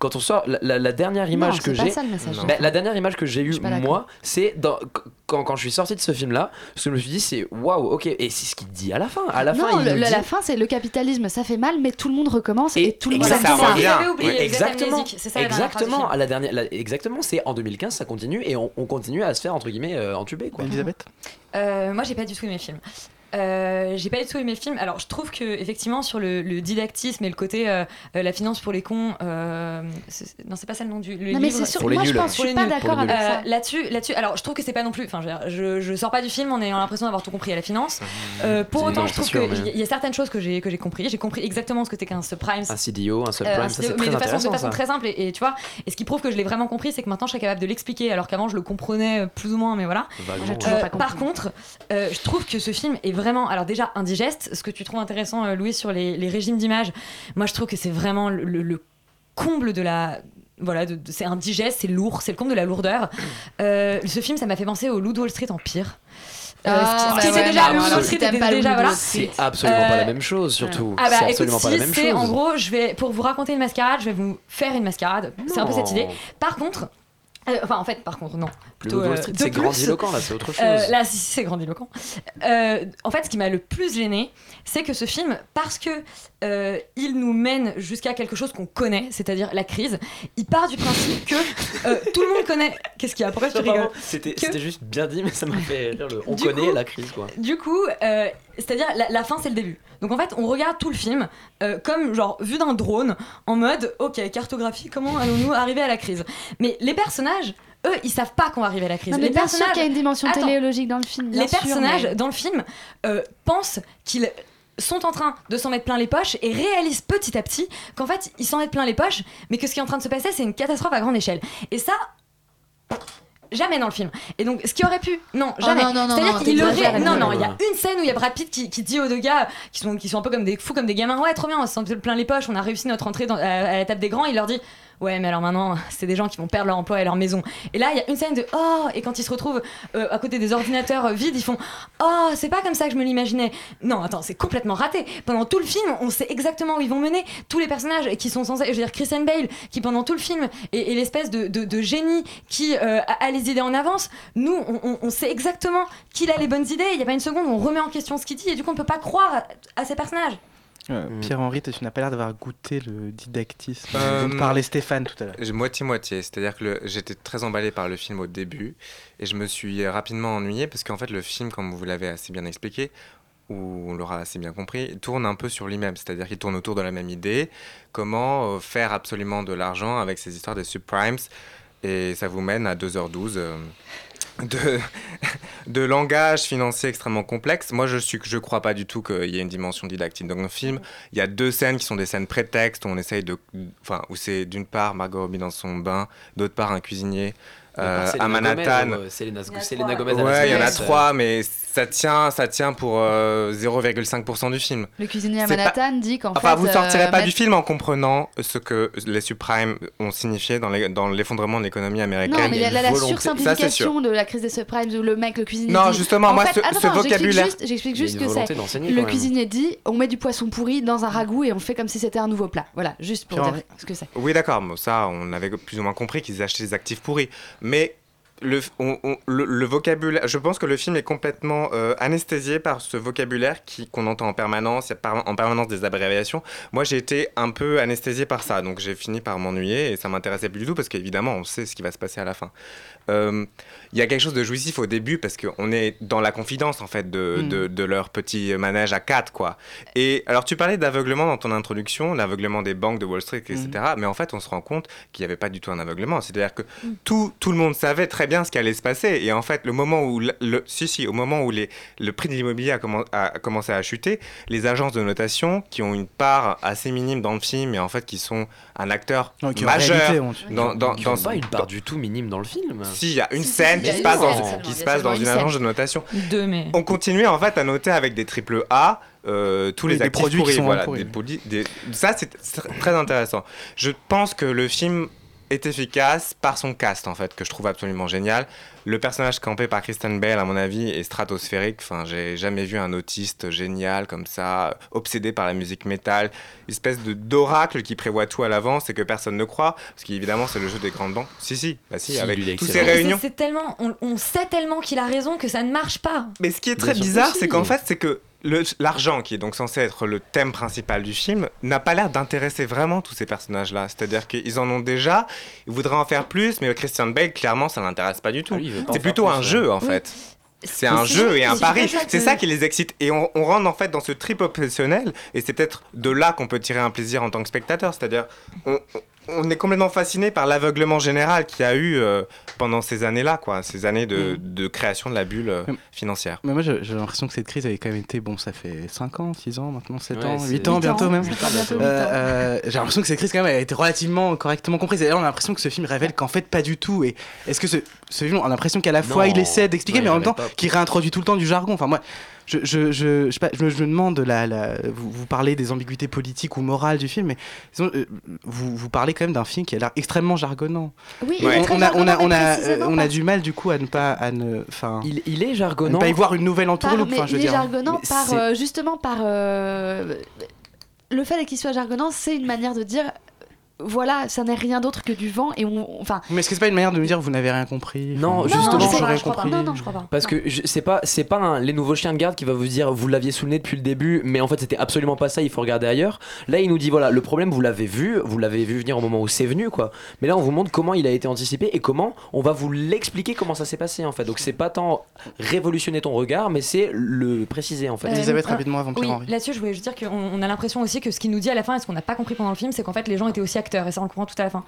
Speaker 10: Quand on sort, la, la- la dernière image
Speaker 7: Non,
Speaker 10: que
Speaker 7: c'est pas
Speaker 10: j'ai,
Speaker 7: ça, le message de
Speaker 10: bah, la dernière image que j'ai eue moi, c'est quand, quand je suis sorti de ce film-là, ce que je me suis dit, c'est waouh, ok, et c'est ce qu'il dit à la fin. À la
Speaker 7: non,
Speaker 10: fin, il
Speaker 7: le-
Speaker 10: dit-
Speaker 7: la fin, c'est le capitalisme, ça fait mal, mais tout le monde recommence et, tout le monde ça.
Speaker 10: Oui, exactement.
Speaker 11: ça
Speaker 10: exactement. À la dernière, la- exactement. C'est en 2015, ça continue et on, on continue à se faire entre guillemets euh, entuber quoi.
Speaker 1: Elisabeth?
Speaker 11: Euh, moi, j'ai pas du tout aimé le film. Euh, j'ai pas du tout aimé le film. Alors, je trouve que effectivement sur le, le didactisme et le côté euh, euh, la finance pour les cons, euh, c'est- non, c'est pas ça le nom du le
Speaker 7: Non, mais
Speaker 11: livre.
Speaker 7: c'est Pour les moi, je nuls. pense- je suis
Speaker 11: les
Speaker 7: pas d'accord
Speaker 11: les
Speaker 7: avec ça.
Speaker 11: Là-dessus, là-dessus. Alors, je trouve que c'est pas non plus. Enfin, je, je, je sors pas du film en ayant l'impression d'avoir tout compris à la finance. Euh, pour autant,
Speaker 10: non,
Speaker 11: je trouve qu'il
Speaker 10: mais-
Speaker 11: y, a certaines choses que j'ai que j'ai compris. J'ai compris exactement ce que c'était qu'un subprime.
Speaker 10: Un CDO, un subprime,
Speaker 11: Euh,
Speaker 10: ça
Speaker 11: mais
Speaker 10: c'est
Speaker 11: de
Speaker 10: très
Speaker 11: façon, de façon très simple et, et tu vois et ce qui prouve que je l'ai vraiment compris c'est que maintenant je serais capable de l'expliquer alors qu'avant je le comprenais plus ou moins mais voilà par contre je trouve que ce film est vraiment alors déjà indigeste ce que tu trouves intéressant euh, Louis sur les, les régimes d'image moi je trouve que c'est vraiment le, le- le comble de la voilà, de- de- c'est indigeste, c'est lourd, c'est le comble de la lourdeur. Euh, ce film, ça m'a fait penser au Loup de Wall Street en pire. Euh,
Speaker 7: Ah,
Speaker 11: ce qui-
Speaker 7: bah ouais,
Speaker 11: déjà
Speaker 7: non,
Speaker 11: le Wall Street était
Speaker 7: pas
Speaker 11: voilà.
Speaker 10: C'est absolument pas la même chose surtout.
Speaker 11: Ah bah
Speaker 10: c'est absolument
Speaker 11: écoute,
Speaker 10: pas la même chose.
Speaker 11: en gros, je vais pour vous raconter une mascarade, je vais vous faire une mascarade. C'est un peu cette idée. Par contre, euh, enfin en fait, par contre non.
Speaker 10: Le Wall
Speaker 11: euh,
Speaker 10: Street, c'est grandiloquent là, c'est autre chose.
Speaker 11: Euh, là, si, si, c'est grandiloquent. Euh, en fait, ce qui m'a le plus gêné, c'est que ce film, parce que euh, il nous mène jusqu'à quelque chose qu'on connaît, c'est-à-dire la crise, il part du principe que tout le monde connaît. Qu'est-ce qu'il y a Pourquoi tu rigoles
Speaker 10: C'était
Speaker 11: Que-
Speaker 10: juste bien dit, mais ça m'a fait rire. le- On
Speaker 11: Du
Speaker 10: connaît
Speaker 11: coup-
Speaker 10: la crise quoi.
Speaker 11: Du coup, c'est-à-dire la, la fin, c'est le début. Donc en fait, on regarde tout le film comme genre vu d'un drone, en mode ok, cartographie, comment allons-nous arriver à la crise? Mais les personnages, eux, ils savent pas qu'on va arriver à la crise.
Speaker 7: Non, mais
Speaker 11: les
Speaker 7: bien sûr
Speaker 11: personnages,
Speaker 7: qu'il y a une dimension
Speaker 11: Attends.
Speaker 7: téléologique dans le film. bien
Speaker 11: les
Speaker 7: sûr,
Speaker 11: personnages
Speaker 7: mais-
Speaker 11: dans le film euh, pensent qu'ils sont en train de s'en mettre plein les poches et réalisent petit à petit qu'en fait ils s'en mettent plein les poches mais que ce qui est en train de se passer c'est une catastrophe à grande échelle et ça jamais dans le film et donc ce qui aurait pu non
Speaker 7: Oh
Speaker 11: jamais
Speaker 7: non, non, non,
Speaker 11: c'est à dire
Speaker 7: non,
Speaker 11: qu'il aurait non non il y a une scène où il y a Brad Pitt qui, qui dit aux deux gars qui sont, qui sont un peu comme des fous comme des gamins ouais trop bien on s'en met plein les poches on a réussi notre entrée dans- à, à la table des grands il leur dit Ouais, mais alors maintenant, c'est des gens qui vont perdre leur emploi et leur maison. Et là, il y a une scène de Oh Et quand ils se retrouvent euh, à côté des ordinateurs euh, vides, ils font Oh, c'est pas comme ça que je me l'imaginais. Non, attends, c'est complètement raté. Pendant tout le film, on sait exactement où ils vont mener. Tous les personnages qui sont censés. Je veux dire, Christian Bale, qui pendant tout le film est, l'espèce de, de- de génie qui euh, a, les idées en avance. Nous, on, on- on sait exactement qu'il a les bonnes idées. Il y a pas une seconde où on remet en question ce qu'il dit et du coup, on peut pas croire à ces personnages.
Speaker 1: Euh, Pierre-Henri, tu n'as pas l'air d'avoir goûté le didactisme
Speaker 13: Euh,
Speaker 1: dont parlait Stéphane tout à l'heure.
Speaker 13: Moitié-moitié, c'est-à-dire que j'étais très emballé par le film au début et je me suis rapidement ennuyé parce qu'en fait le film, comme vous l'avez assez bien expliqué, ou on l'aura assez bien compris, tourne un peu sur lui-même, c'est-à-dire qu'il tourne autour de la même idée, comment euh, faire absolument de l'argent avec ces histoires des subprimes et ça vous mène à 2h12 euh, de, de langage financier extrêmement complexe. Moi, je suis, je crois pas du tout qu'il y ait une dimension didactique dans le film. Il y a deux scènes qui sont des scènes prétextes où on essaye de, enfin, où c'est d'une part Margot Robbie dans son bain, d'autre part un cuisinier euh, à Manhattan.
Speaker 10: Gomez, euh, Selena, Selena Gomez à
Speaker 13: Ouais, il y en a
Speaker 10: euh,
Speaker 13: trois, mais ça tient, ça tient pour euh, 0,5% du film.
Speaker 7: Le cuisinier à
Speaker 13: pas-
Speaker 7: Manhattan dit qu'en
Speaker 13: Enfin,
Speaker 7: fait.
Speaker 13: vous sortirez
Speaker 7: euh,
Speaker 13: pas
Speaker 7: mettre-
Speaker 13: du film en comprenant ce que les subprimes ont signifié dans l'effondrement de l'économie américaine.
Speaker 7: Non, mais il y a la,
Speaker 13: volonté-
Speaker 7: sursimplification de la crise des subprimes où le mec, le cuisinier.
Speaker 13: Non,
Speaker 7: dit-
Speaker 13: justement,
Speaker 7: En
Speaker 13: moi,
Speaker 7: fait,
Speaker 13: ce-
Speaker 7: attends,
Speaker 13: ce
Speaker 7: attends, j'explique
Speaker 13: vocabulaire-
Speaker 7: juste- J'explique juste
Speaker 10: une
Speaker 7: que c'est. Le cuisinier dit on met du poisson pourri dans un ragoût et on fait comme si c'était un nouveau plat. Voilà, juste pour dire ce que c'est.
Speaker 13: Oui, d'accord, mais ça, on avait plus ou moins compris qu'ils achetaient des actifs pourris. Mais le, le, vocabulaire, je pense que le film est complètement euh, anesthésié par ce vocabulaire qui- qu'on entend en permanence, il y a en permanence des abréviations. Moi, j'ai été un peu anesthésié par ça, donc j'ai fini par m'ennuyer et ça m'intéressait plus du tout parce qu'évidemment, on sait ce qui va se passer à la fin. Euh, Il y a quelque chose de jouissif au début parce qu'on est dans la confidence en fait de,
Speaker 1: Mm.
Speaker 13: de, de leur petit manège à quatre quoi. Et alors tu parlais d'aveuglement dans ton introduction, l'aveuglement des banques de Wall Street, etc. Mais en fait on se rend compte qu'il n'y avait pas du tout un aveuglement. C'est-à-dire que tout, tout le monde savait très bien ce qui allait se passer. Et en fait le moment où le, le- si si au moment où les, le prix de l'immobilier a, commen- a commencé à chuter, les agences de notation qui ont une part assez minime dans le film et en fait qui sont un acteur
Speaker 1: Non, qui en
Speaker 13: majeur
Speaker 1: réalité
Speaker 13: dans, dans,
Speaker 10: Qui
Speaker 13: dans,
Speaker 10: pas une part du tout minime dans le film.
Speaker 13: Si, il y a une scène qui se passe dans,
Speaker 10: scène,
Speaker 13: qui se passe dans une agence de notation.
Speaker 11: Deux, mais.
Speaker 13: On continuait en fait à noter avec des triple A euh, tous
Speaker 1: Oui,
Speaker 13: les
Speaker 1: des
Speaker 13: actifs
Speaker 1: produits qui
Speaker 13: pourris,
Speaker 1: sont
Speaker 13: voilà,
Speaker 1: pourris.
Speaker 13: des poli- des- Ça, c'est c'est très intéressant. Je pense que le film est efficace par son cast en fait, que je trouve absolument génial. Le personnage campé par Kristen Bell, à mon avis, est stratosphérique. Enfin, j'ai jamais vu un autiste génial comme ça, obsédé par la musique métal, une espèce de d'oracle qui prévoit tout à l'avance et que personne ne croit, parce qu'évidemment c'est le jeu des grandes banques. Si, si, bah si,
Speaker 10: Si,
Speaker 13: avec toutes ces réunions.
Speaker 11: C'est tellement, on, on sait tellement qu'il a raison que ça ne marche pas.
Speaker 13: Mais ce qui est très bizarre, c'est qu'en fait, c'est que l'argent, qui est donc censé être le thème principal du film, n'a pas l'air d'intéresser vraiment tous ces personnages-là. C'est-à-dire qu'ils en ont déjà, ils voudraient en faire plus, mais Christian Bale, clairement, ça l'intéresse pas du tout.
Speaker 10: Ah,
Speaker 13: c'est plutôt un
Speaker 10: ouais.
Speaker 13: jeu, en
Speaker 11: Oui.
Speaker 13: fait. C'est un jeu et un pari. C'est
Speaker 11: que-
Speaker 13: ça qui les excite. Et on, on rentre en fait dans ce trip obsessionnel. Et c'est peut-être de là qu'on peut tirer un plaisir en tant que spectateur. C'est-à-dire, on, on est complètement fasciné par l'aveuglement général qu'il y a eu euh, pendant ces années-là, quoi. Ces années de, de création de la bulle euh,
Speaker 1: Mm.
Speaker 13: financière.
Speaker 1: Mais moi, j'ai l'impression que cette crise avait quand même été. Bon, ça fait 5 ans, 6 ans maintenant, 7
Speaker 10: Ouais,
Speaker 1: ans,
Speaker 10: c'est-
Speaker 1: 8 ans bientôt
Speaker 7: ans,
Speaker 1: même. Euh, euh, j'ai l'impression que cette crise, quand même, elle a été relativement correctement comprise. Et là, on a l'impression que ce film révèle qu'en fait, pas du tout. Et est-ce que ce, ce film, on a l'impression qu'à la fois,
Speaker 10: Non.
Speaker 1: il essaie d'expliquer,
Speaker 10: Ouais,
Speaker 1: mais en même temps, qu'il réintroduit tout le temps du jargon. Enfin, moi, je, je, je, je, sais pas, je me, je me demande, la, la, vous, vous parlez des ambiguïtés politiques ou morales du film, mais disons, euh, vous, vous parlez quand même d'un film qui a l'air extrêmement jargonnant.
Speaker 7: Oui, il est
Speaker 1: On a, on a,
Speaker 7: jargonnant,
Speaker 1: on a, on a du mal du coup à ne pas, à ne, enfin,
Speaker 10: Il, il est
Speaker 1: à ne
Speaker 10: jargonnant.
Speaker 1: pas y voir une nouvelle
Speaker 7: par-
Speaker 1: entourloupe.
Speaker 7: mais
Speaker 1: Enfin, je veux
Speaker 7: il est
Speaker 1: dire.
Speaker 7: jargonnant par euh, justement par euh, le fait qu'il soit jargonnant, c'est une manière de dire voilà, ça n'est rien d'autre que du vent et on enfin
Speaker 1: Mais est-ce que c'est pas une manière de me dire vous n'avez rien compris
Speaker 10: Non,
Speaker 1: Enfin,
Speaker 10: justement,
Speaker 7: non,
Speaker 1: j'aurais compris.
Speaker 7: Non, non, je crois pas.
Speaker 10: Parce
Speaker 7: Non.
Speaker 10: que c'est pas c'est pas un- les nouveaux chiens de garde qui va vous dire vous l'aviez sous le nez depuis le début mais en fait c'était absolument pas ça il faut regarder ailleurs là il nous dit voilà le problème vous l'avez vu vous l'avez vu venir au moment où c'est venu quoi mais là on vous montre comment il a été anticipé et comment on va vous l'expliquer comment ça s'est passé en fait donc c'est pas tant révolutionner ton regard mais c'est le préciser en fait
Speaker 11: Euh,
Speaker 1: Elisabeth, rapidement avant
Speaker 11: Oui,
Speaker 1: Pierre-Henri.
Speaker 11: là-dessus, je voulais juste dire qu'on on a l'impression aussi que ce qu'il nous dit à la fin et ce qu'on n'a pas compris pendant le film, c'est qu'en fait, les gens étaient aussi acteurs et ça, on le comprend tout à la fin.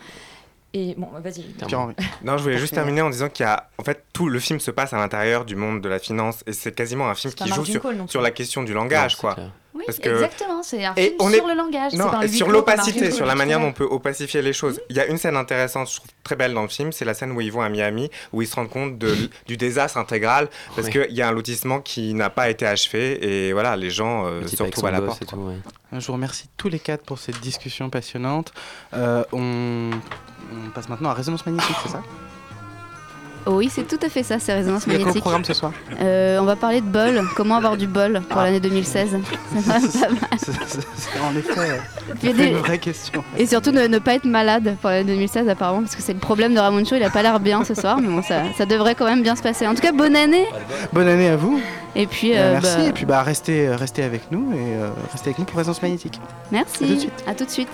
Speaker 11: Et bon, vas-y.
Speaker 1: Pierre-Henri.
Speaker 13: Non, je voulais juste terminer en disant qu'il y a. En fait, tout le film se passe à l'intérieur du monde de la finance et c'est quasiment un film qui joue sur,
Speaker 11: Call
Speaker 13: sur la question du langage,
Speaker 10: Non,
Speaker 13: quoi.
Speaker 10: clair.
Speaker 7: Oui,
Speaker 13: Parce que-
Speaker 7: exactement, c'est un
Speaker 13: Et
Speaker 7: film
Speaker 13: on
Speaker 7: sur
Speaker 13: est-
Speaker 7: le langage,
Speaker 13: Non,
Speaker 7: pas
Speaker 13: sur l'opacité, sur la manière dont on peut opacifier les choses. Il y a une scène intéressante, je trouve très belle dans le film, c'est la scène où ils vont à Miami, où ils se rendent compte de, du désastre intégral, parce
Speaker 10: Ouais.
Speaker 13: qu'il y a un lotissement qui n'a pas été achevé, et voilà, les gens euh, se retrouvent à la porte.
Speaker 10: tout, ouais.
Speaker 1: Je vous remercie tous les quatre pour cette discussion passionnante. Euh, on... on passe maintenant à Résonance Magnétique, c'est ça?
Speaker 7: Oui, c'est tout à fait ça, c'est résonance
Speaker 1: Il y a programme ce soir
Speaker 7: Euh, on va parler de bol, comment avoir du bol pour
Speaker 1: Ah.
Speaker 7: l'année 2016. C'est pas mal.
Speaker 1: En effet, c'est
Speaker 7: des-
Speaker 1: une vraie question.
Speaker 7: Et surtout ne, ne pas être malade pour l'année 2016 apparemment, parce que c'est le problème de Ramon Show, il a pas l'air bien ce soir, mais bon, ça, ça devrait quand même bien se passer. En tout cas, bonne année
Speaker 1: Bonne année à vous.
Speaker 7: Et puis,
Speaker 1: Euh,
Speaker 7: euh,
Speaker 1: merci.
Speaker 7: bah,
Speaker 1: Et puis bah, restez, restez avec nous et euh, restez avec nous pour Résonance Magnétique.
Speaker 7: merci.
Speaker 1: À tout de suite.
Speaker 7: À tout de suite.